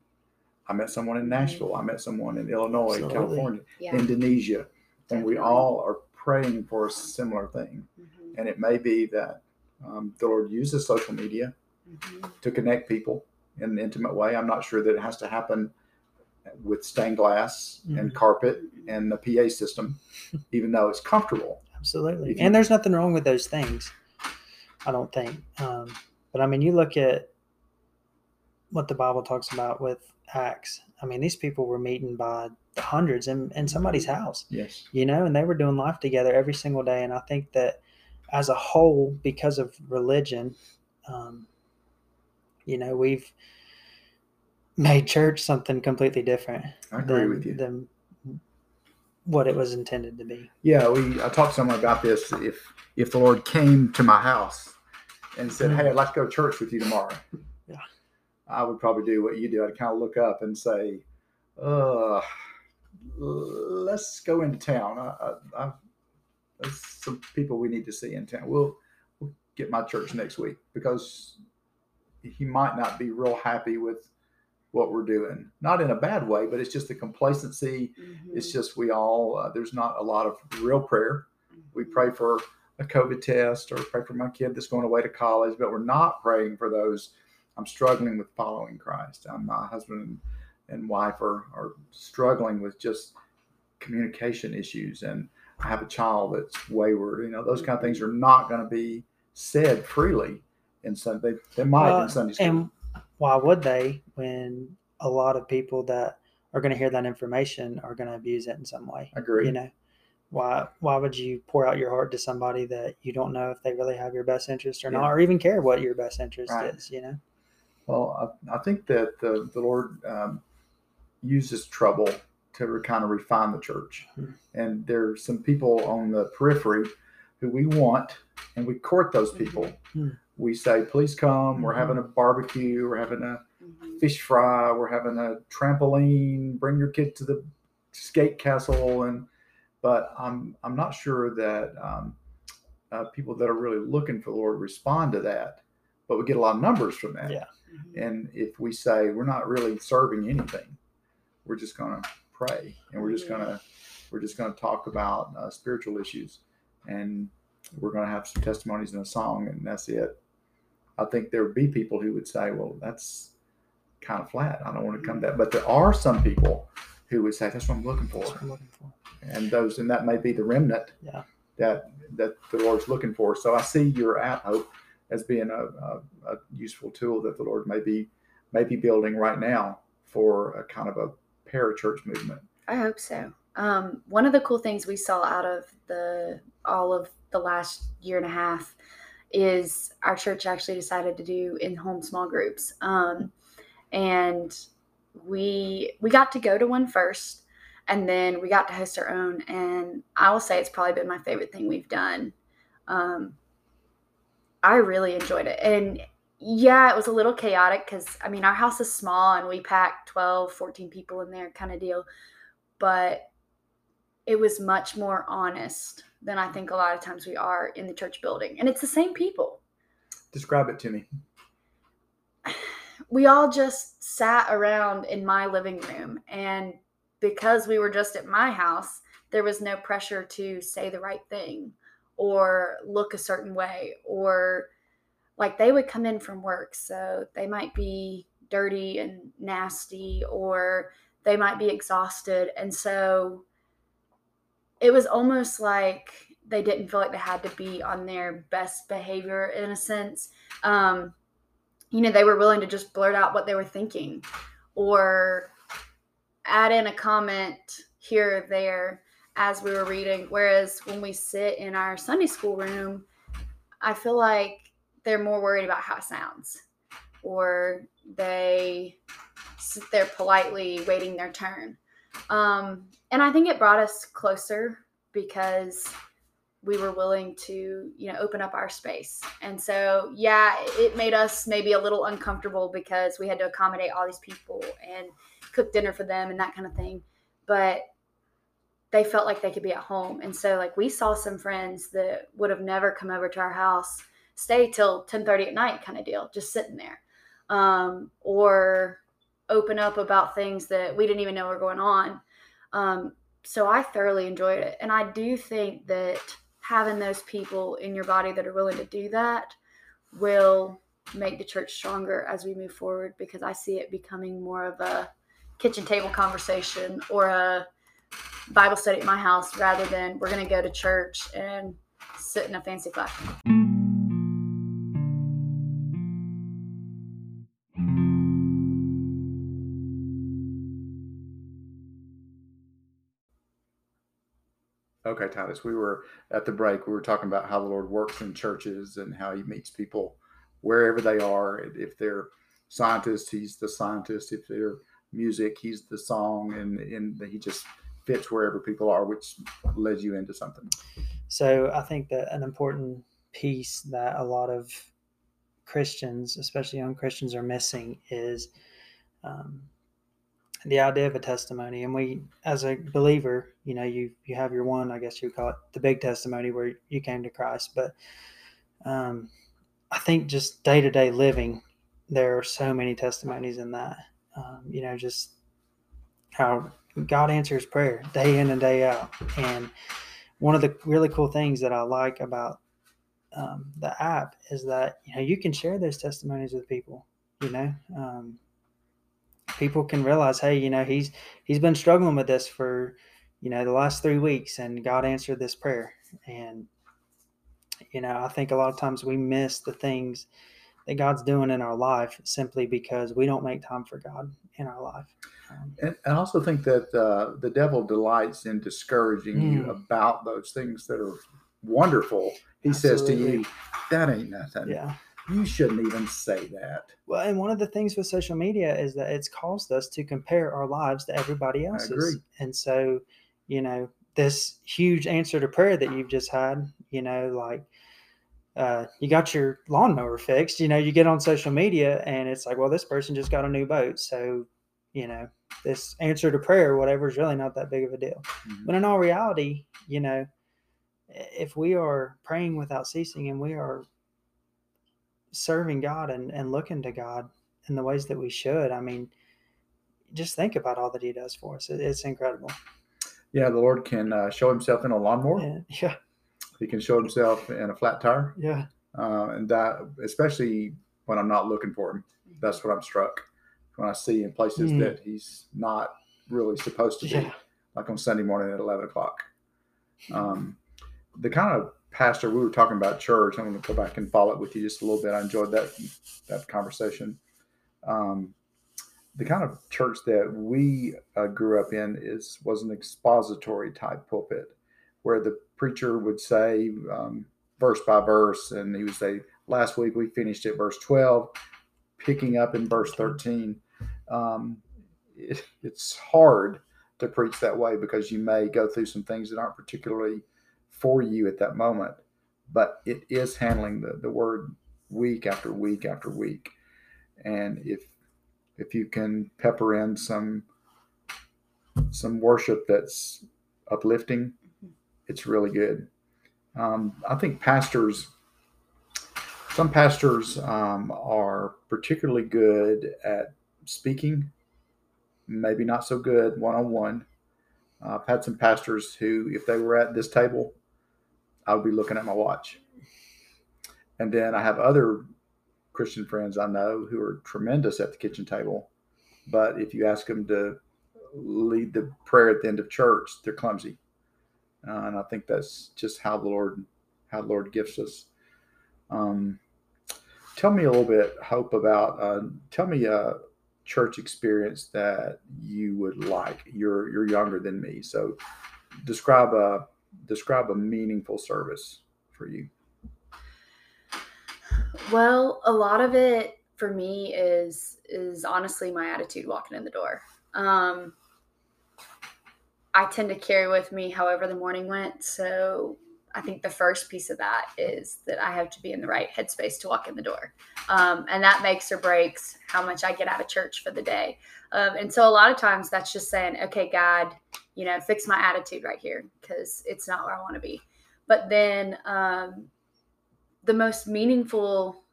I met someone in Nashville. I met someone in Illinois, Absolutely. California, Yeah. Indonesia. And we all are praying for a similar thing. Mhm, And it may be that um, the Lord uses social media mhm. to connect people in an intimate way. I'm not sure that it has to happen with stained glass and Mhm. carpet and the PA system, even though it's comfortable. Absolutely. You- And there's nothing wrong with those things, I don't think. Um, but I mean, you look at what the Bible talks about with Acts. I mean, these people were meeting by the hundreds in, in somebody's house, Yes. you know, and they were doing life together every single day. And I think that as a whole, because of religion, um, you know, we've made church something completely different I agree than, with you. than what it was intended to be. Yeah, we I talked to someone about this. If if the Lord came to my house and said, "Hey, I'd like to go to church with you tomorrow," Yeah. I would probably do what you do. I'd kind of look up and say, "Uh, let's go into town. I, I, I, there's some people we need to see in town. We'll, we'll get my church next week because he might not be real happy with." What we're doing, not in a bad way, but it's just the complacency it's Mhm, just we all uh, there's not a lot of real prayer we mhm. pray for a covid test or pray for my kid that's going away to college but we're not praying for those i'm struggling with following christ um, my husband and, and wife are, are struggling with just communication issues and i have a child that's wayward you know those kind of things are not going to be said freely in sunday they might Well, in sunday school And why would they when a lot of people that are going to hear that information are going to abuse it in some way? agree You know, why why would you pour out your heart to somebody that you don't know if they really have your best interest or Yeah. not, or even care what your best interest Right. is? You know, Well, I, I think that the, the Lord um, uses trouble to kind of refine the church. Hmm. And there's some people on the periphery who we want, and we court those people. Hmm. We say, please come. We're Mhm. having a barbecue. We're having a Mhm. fish fry. We're having a trampoline. Bring your kid to the skate castle. And but I'm I'm not sure that um, uh, people that are really looking for the Lord respond to that. But we get a lot of numbers from that. Yeah. And if we say we're not really serving anything, we're just going to pray and we're just going to we're just to talk about uh, spiritual issues and we're going to have some testimonies and a song and that's it. I think there would be people who would say, well, that's kind of flat. I don't want to come that. But there are some people who would say, that's what I'm looking for. That's what I'm looking for. And those, and that may be the remnant Yeah. that, that the Lord's looking for. So I see your app hope as being a, a, a useful tool that the Lord may be, may be building right now for a kind of a parachurch movement. I hope so. Um, one of the cool things we saw out of the all of the last year and a half is our church actually decided to do in-home small groups, um, and we we got to go to one first, and then we got to host our own. And I will say it's probably been my favorite thing we've done. Um, I really enjoyed it, and yeah, it was a little chaotic because I mean our house is small and we packed 12, 14 people in there, kind of deal but it was much more honest than I think a lot of times we are in the church building. And it's the same people. Describe it to me. We all just sat around in my living room. And because we were just at my house, there was no pressure to say the right thing or look a certain way or like they would come in from work. So they might be dirty and nasty or they might be exhausted. And so it was almost like they didn't feel like they had to be on their best behavior in a sense. Um, you know, they were willing to just blurt out what they were thinking or add in a comment here or there as we were reading. Whereas when we sit in our Sunday school room, I feel like they're more worried about how it sounds or they sit there politely waiting their turn. Um, and I think it brought us closer because we were willing to, you know, open up our space. And so, yeah, it made us maybe a little uncomfortable because we had to accommodate all these people and cook dinner for them and that kind of thing. But they felt like they could be at home. And so, like, we saw some friends that would have never come over to our house stay till 10:30 at night kind of deal, just sitting there. Um, or open up about things that we didn't even know were going on. Um, so I thoroughly enjoyed it. And I do think that having those people in your body that are willing to do that will make the church stronger as we move forward because I see it becoming more of a kitchen table conversation or a Bible study at my house rather than we're going to go to church and sit in a fancy classroom. Okay, Titus, we were at the break. We were talking about how the Lord works in churches and how He meets people wherever they are. If they're scientists, He's the scientist. If they're music, He's the song, and and He just fits wherever people are, which led you into something. So I think that an important piece that a lot of Christians, especially young Christians, are missing is um, the idea of a testimony. And we, as a believer, you know, you you have your one, I guess you call it the big testimony where you came to Christ. But um, I think just day to day living, there are so many testimonies in that. Um, you know, just how God answers prayer day in and day out. And one of the really cool things that I like about um, the app is that you know you can share those testimonies with people. You know, um, people can realize, hey, you know, he's he's been struggling with this for you know the last three weeks, and God answered this prayer. And you know, I think a lot of times we miss the things that God's doing in our life simply because we don't make time for God in our life. Um, And I also think that uh, the devil delights in discouraging you Mm. about those things that are wonderful. He says to you, "That ain't nothing." yeah, you shouldn't even say that. Well, and one of the things with social media is that it's caused us to compare our lives to everybody else's. And so, you know, this huge answer to prayer that you've just had, you know, like uh, you got your lawnmower fixed, you know, you get on social media and it's like, well, this person just got a new boat. So, you know, this answer to prayer, whatever, is really not that big of a deal. Mhm. But in all reality, you know, if we are praying without ceasing and we are serving God and, and looking to God in the ways that we should, I mean, just think about all that He does for us. It, it's incredible. Yeah, the Lord can uh, show Himself in a lawnmower. Yeah, yeah, He can show Himself in a flat tire, yeah. uh, and that especially when I'm not looking for Him. That's what I'm struck when I see in places Mm. that He's not really supposed to be, Yeah. like on Sunday morning at 11 o'clock. Um, the kind of pastor we were talking about church. I'm going to go back and follow it with you just a little bit. I enjoyed that that conversation. Um, the kind of church that we uh, grew up in is was an expository type pulpit, where the preacher would say um, verse by verse, and he would say, "Last week we finished at verse 12, picking up in verse 13." Um, it, it's hard to preach that way because you may go through some things that aren't particularly for you at that moment, but it is handling the, the word week after week after week. And if if you can pepper in some some worship that's uplifting, it's really good. Um, I think pastors, some pastors um, are particularly good at speaking, maybe not so good one on one. I've had some pastors who, if they were at this table, I would be looking at my watch. And then I have other Christian friends I know who are tremendous at the kitchen table, but if you ask them to lead the prayer at the end of church, they're clumsy. Uh, and I think that's just how the Lord, how the Lord gifts us. Um, tell me a little bit, Hope, about. Uh, tell me a church experience that you would like. You're you're younger than me, so describe a describe a meaningful service for you. Well, a lot of it for me is is honestly my attitude walking in the door. Um, I tend to carry with me however the morning went. So I think the first piece of that is that I have to be in the right headspace to walk in the door. Um, and that makes or breaks how much I get out of church for the day. Um, and so a lot of times that's just saying, okay, God, you know, fix my attitude right here because it's not where I want to be. But then um, the most meaningful,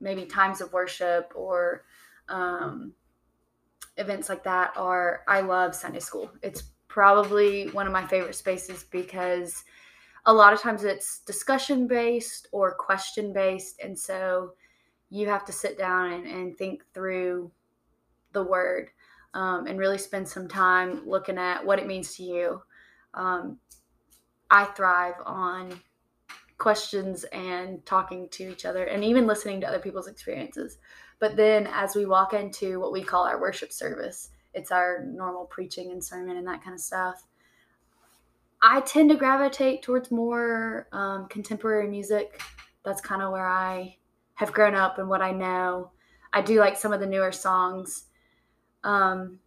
maybe times of worship or um, events like that are I love Sunday school. It's probably one of my favorite spaces because a lot of times it's discussion based or question based. And so you have to sit down and, and think through the word um, and really spend some time looking at what it means to you. Um, I thrive on questions and talking to each other and even listening to other people's experiences. But then as we walk into what we call our worship service, it's our normal preaching and sermon and that kind of stuff. I tend to gravitate towards more um, contemporary music. That's kind of where I have grown up and what I know. I do like some of the newer songs. Um,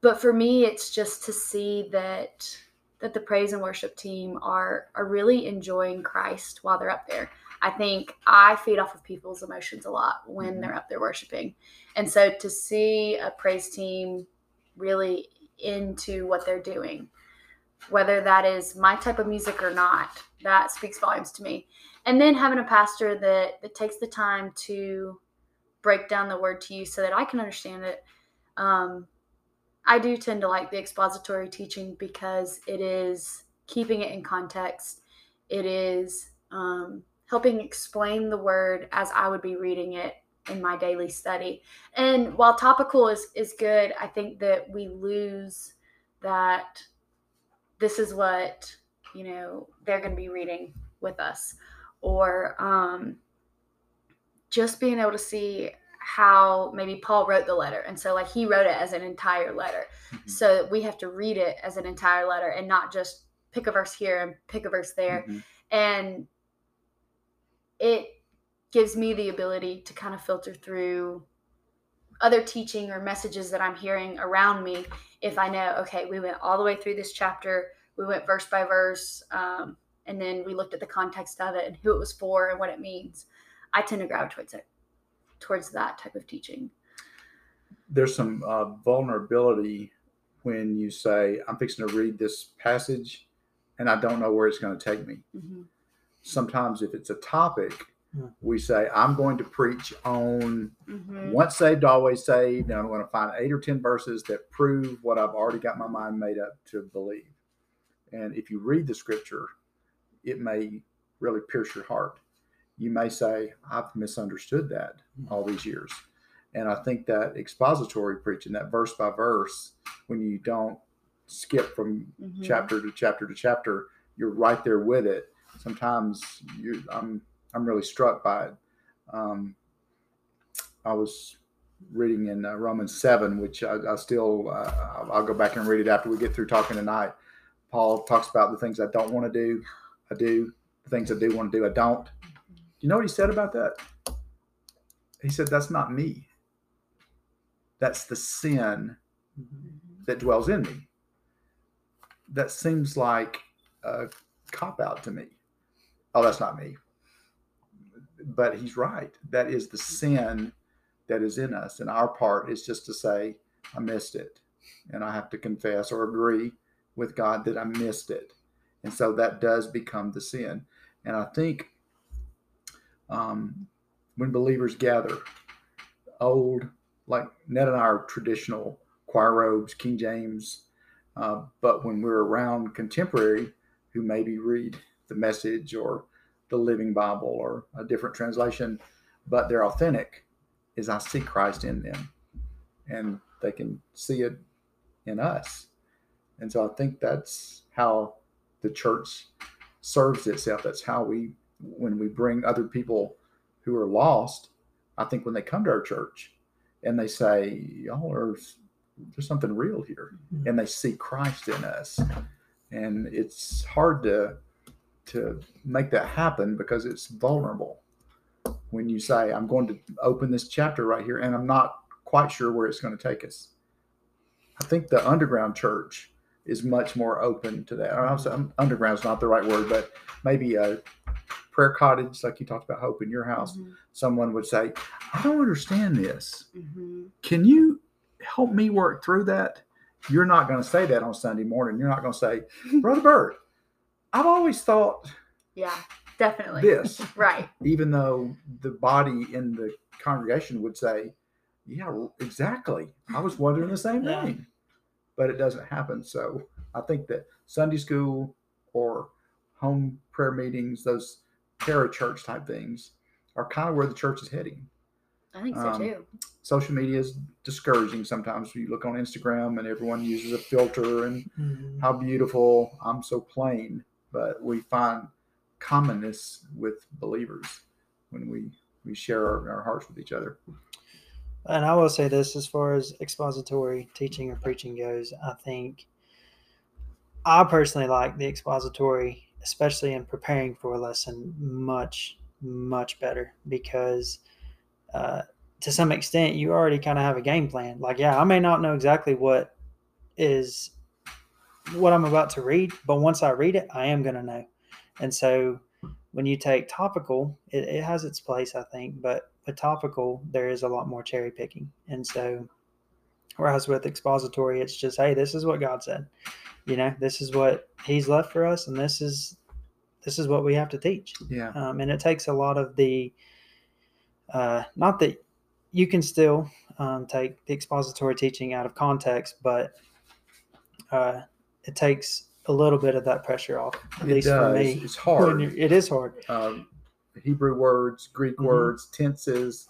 but for me, it's just to see that that the praise and worship team are are really enjoying Christ while they're up there. I think I feed off of people's emotions a lot when Mhm. they're up there worshiping. And so to see a praise team really into what they're doing, whether that is my type of music or not, that speaks volumes to me. And then having a pastor that, that takes the time to break down the word to you so that I can understand it. Um, I do tend to like the expository teaching because it is keeping it in context. It is um, helping explain the word as I would be reading it in my daily study. And while topical is is good, I think that we lose that this is what you know they're going to be reading with us, or um, just being able to see how maybe Paul wrote the letter. And so, like, he wrote it as an entire letter. Mhm. So we have to read it as an entire letter and not just pick a verse here and pick a verse there. Mhm. And it gives me the ability to kind of filter through other teaching or messages that I'm hearing around me. If I know, okay, we went all the way through this chapter, we went verse by verse, um, and then we looked at the context of it and who it was for and what it means. I tend to gravitate towards it, towards that type of teaching. There's some uh, vulnerability when you say, I'm fixing to read this passage and I don't know where it's going to take me. Mm-hmm. Sometimes, if it's a topic, Yeah. we say, I'm going to preach on Mm-hmm. once saved, always saved, and I'm going to find eight or 10 verses that prove what I've already got my mind made up to believe. And if you read the scripture, it may really pierce your heart. You may say, I've misunderstood that all these years. And I think that expository preaching, that verse by verse, when you don't skip from Mm-hmm. chapter to chapter to chapter, you're right there with it. Sometimes you, I'm, I'm really struck by it. Um, I was reading in uh, Romans 7, which I, I still, uh, I'll, I'll go back and read it after we get through talking tonight. Paul talks about the things I don't want to do, I do. The things I do want to do, I don't. You know what he said about that? He said, That's not me. That's the sin that dwells in me. That seems like a cop out to me. Oh, that's not me. But he's right. That is the sin that is in us. And our part is just to say, I missed it. And I have to confess or agree with God that I missed it. And so that does become the sin. And I think um, when believers gather, old, like Ned and I are traditional choir robes, King James. Uh, but when we're around contemporary who maybe read the message or the Living Bible or a different translation, but they're authentic, is I see Christ in them and they can see it in us. And so I think that's how the church serves itself. That's how we, when we bring other people who are lost, I think when they come to our church and they say, Y'all are there's something real here hmm. and they see christ in us. And it's hard to to make that happen because it's vulnerable. When you say i'm going to open this chapter right here and i'm not quite sure where it's going to take us. I think the underground church is much more open to that. I'm underground is not the right word but maybe a prayer cottage like you talked about hope in your house Mhm. someone would say i don't understand this Mhm. can you help me work through that? You're not going to say that on Sunday morning. You're not going to say, Brother Bird, I've always thought Yeah, definitely. this, Right. even though the body in the congregation would say, Yeah, exactly. I was wondering the same Yeah. thing. But it doesn't happen. So I think that Sunday school or home prayer meetings, those parachurch type things, are kind of where the church is heading I think so Um, too. social media is discouraging sometimes. You look on Instagram and everyone uses a filter and Mhm. how beautiful. I'm so plain, but we find commonness with believers when we we share our, our hearts with each other. And I will say this as far as expository teaching or preaching goes, I think I personally like the expository, especially in preparing for a lesson, much, much better because uh, to some extent you already kind of have a game plan. Like, yeah, I may not know exactly what is what I'm about to read, but once I read it, I am going to know. And so when you take topical, it, it has its place, I think, but with topical, there is a lot more cherry picking. And so, whereas with expository, it's just, hey, this is what God said. You know, this is what He's left for us, and this is this is what we have to teach. Yeah, Um, and it takes a lot of the, uh, not that you can still um, take the expository teaching out of context, but uh, it takes a little bit of that pressure off. At it least does. for me, It's hard. It is hard. Um, Hebrew words, Greek Mhm. words, tenses.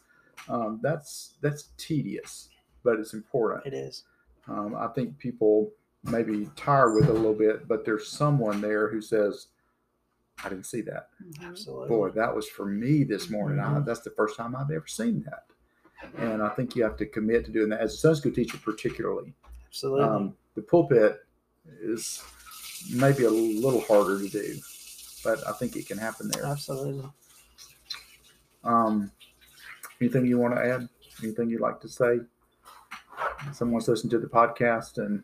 Um, that's that's tedious, but it's important. It is. Um, I think people maybe tire with it a little bit, but there's someone there who says, "I didn't see that." Mhm. Absolutely. boy, that was for me this morning. I, Mhm. that's the first time I've ever seen that. And I think you have to commit to doing that as a Sunday school teacher, particularly. Absolutely. Um, the pulpit is maybe a little harder to do, but I think it can happen there. Absolutely. Um, anything you want to add? Anything you'd like to say? Someone's listening to the podcast and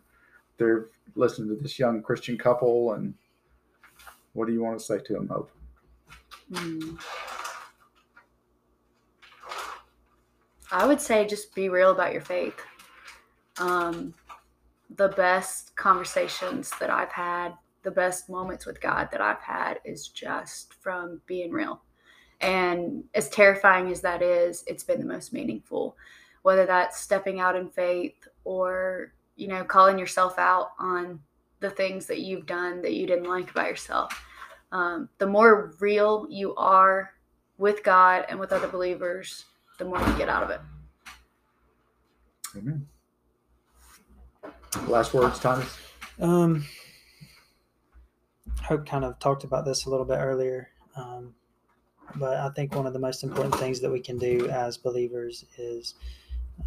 they're listening to this young Christian couple, and what do you want to say to them, Hope? Mm. I would say just be real about your faith. Um, the best conversations that I've had, the best moments with God that I've had is just from being real. And as terrifying as that is, it's been the most meaningful. Whether that's stepping out in faith or, you know, calling yourself out on the things that you've done that you didn't like about yourself. Um, the more real you are with God and with other believers, the more you get out of it. Amen. Last words, Titus. Um, Hope kind of talked about this a little bit earlier, um, but I think one of the most important things that we can do as believers is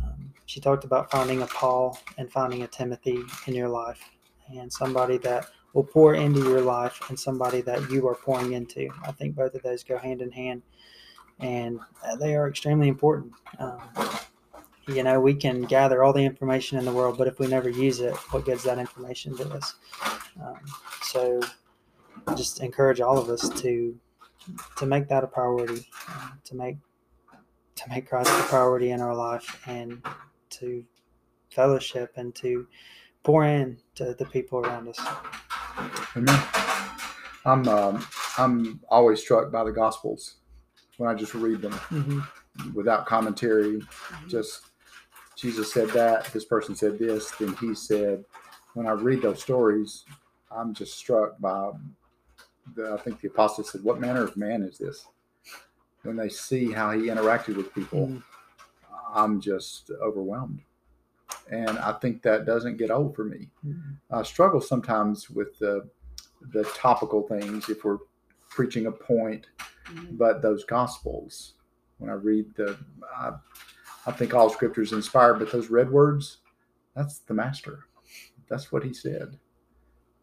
um, she talked about finding a Paul and finding a Timothy in your life, and somebody that will pour into your life and somebody that you are pouring into. I think both of those go hand in hand, and they are extremely important. Um, you know, we can gather all the information in the world, but if we never use it, what gives that information to us? Um, so, just encourage all of us to to make that a priority, uh, to make to make Christ a priority in our life, and to fellowship and to pour in to the people around us. Amen. I'm um, I'm always struck by the Gospels when I just read them mm-hmm. without commentary, mm-hmm. just Jesus said that, this person said this, then he said, when I read those stories, I'm just struck by the, I think the apostle said, What manner of man is this? When they see how he interacted with people, mm. I'm just overwhelmed. And I think that doesn't get old for me. Mm. I struggle sometimes with the, the topical things if we're preaching a point, mm. but those gospels, when I read the, I, I think all scripture is inspired, but those red words, that's the master. That's what he said.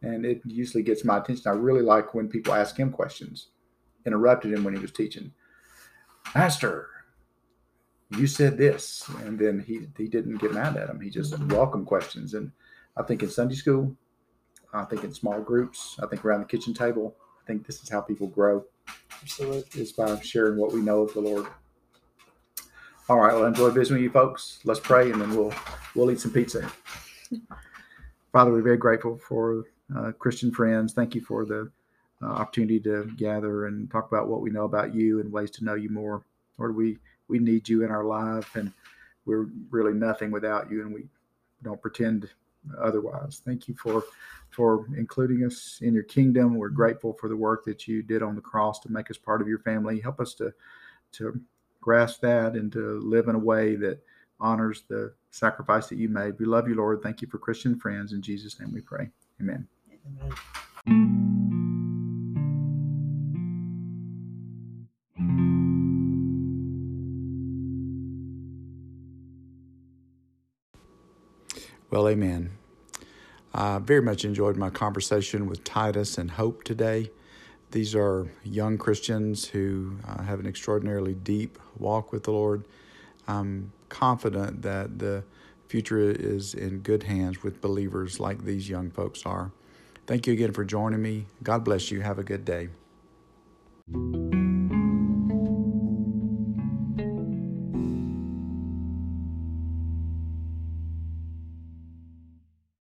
And it usually gets my attention. I really like when people ask him questions, interrupted him when he was teaching. Master, you said this. And then he, he didn't get mad at him. He just welcomed questions. And I think in Sunday school, I think in small groups, I think around the kitchen table, I think this is how people grow. Absolutely. Is by sharing what we know of the Lord. All right. Well, enjoy visiting you folks. Let's pray, and then we'll we'll eat some pizza. Father, we're very grateful for uh, Christian friends. Thank you for the uh, opportunity to gather and talk about what we know about you and ways to know you more. Lord, we we need you in our life, and we're really nothing without you, and we don't pretend otherwise. Thank you for for including us in your kingdom. We're grateful for the work that you did on the cross to make us part of your family. Help us to to grasp that and to live in a way that honors the sacrifice that you made. We love you, Lord. Thank you for Christian friends. In Jesus' name we pray. Amen. Amen. Well, amen. I very much enjoyed my conversation with Titus and Hope today. These are young Christians who uh, have an extraordinarily deep walk with the Lord. I'm confident that the future is in good hands with believers like these young folks are. Thank you again for joining me. God bless you. Have a good day.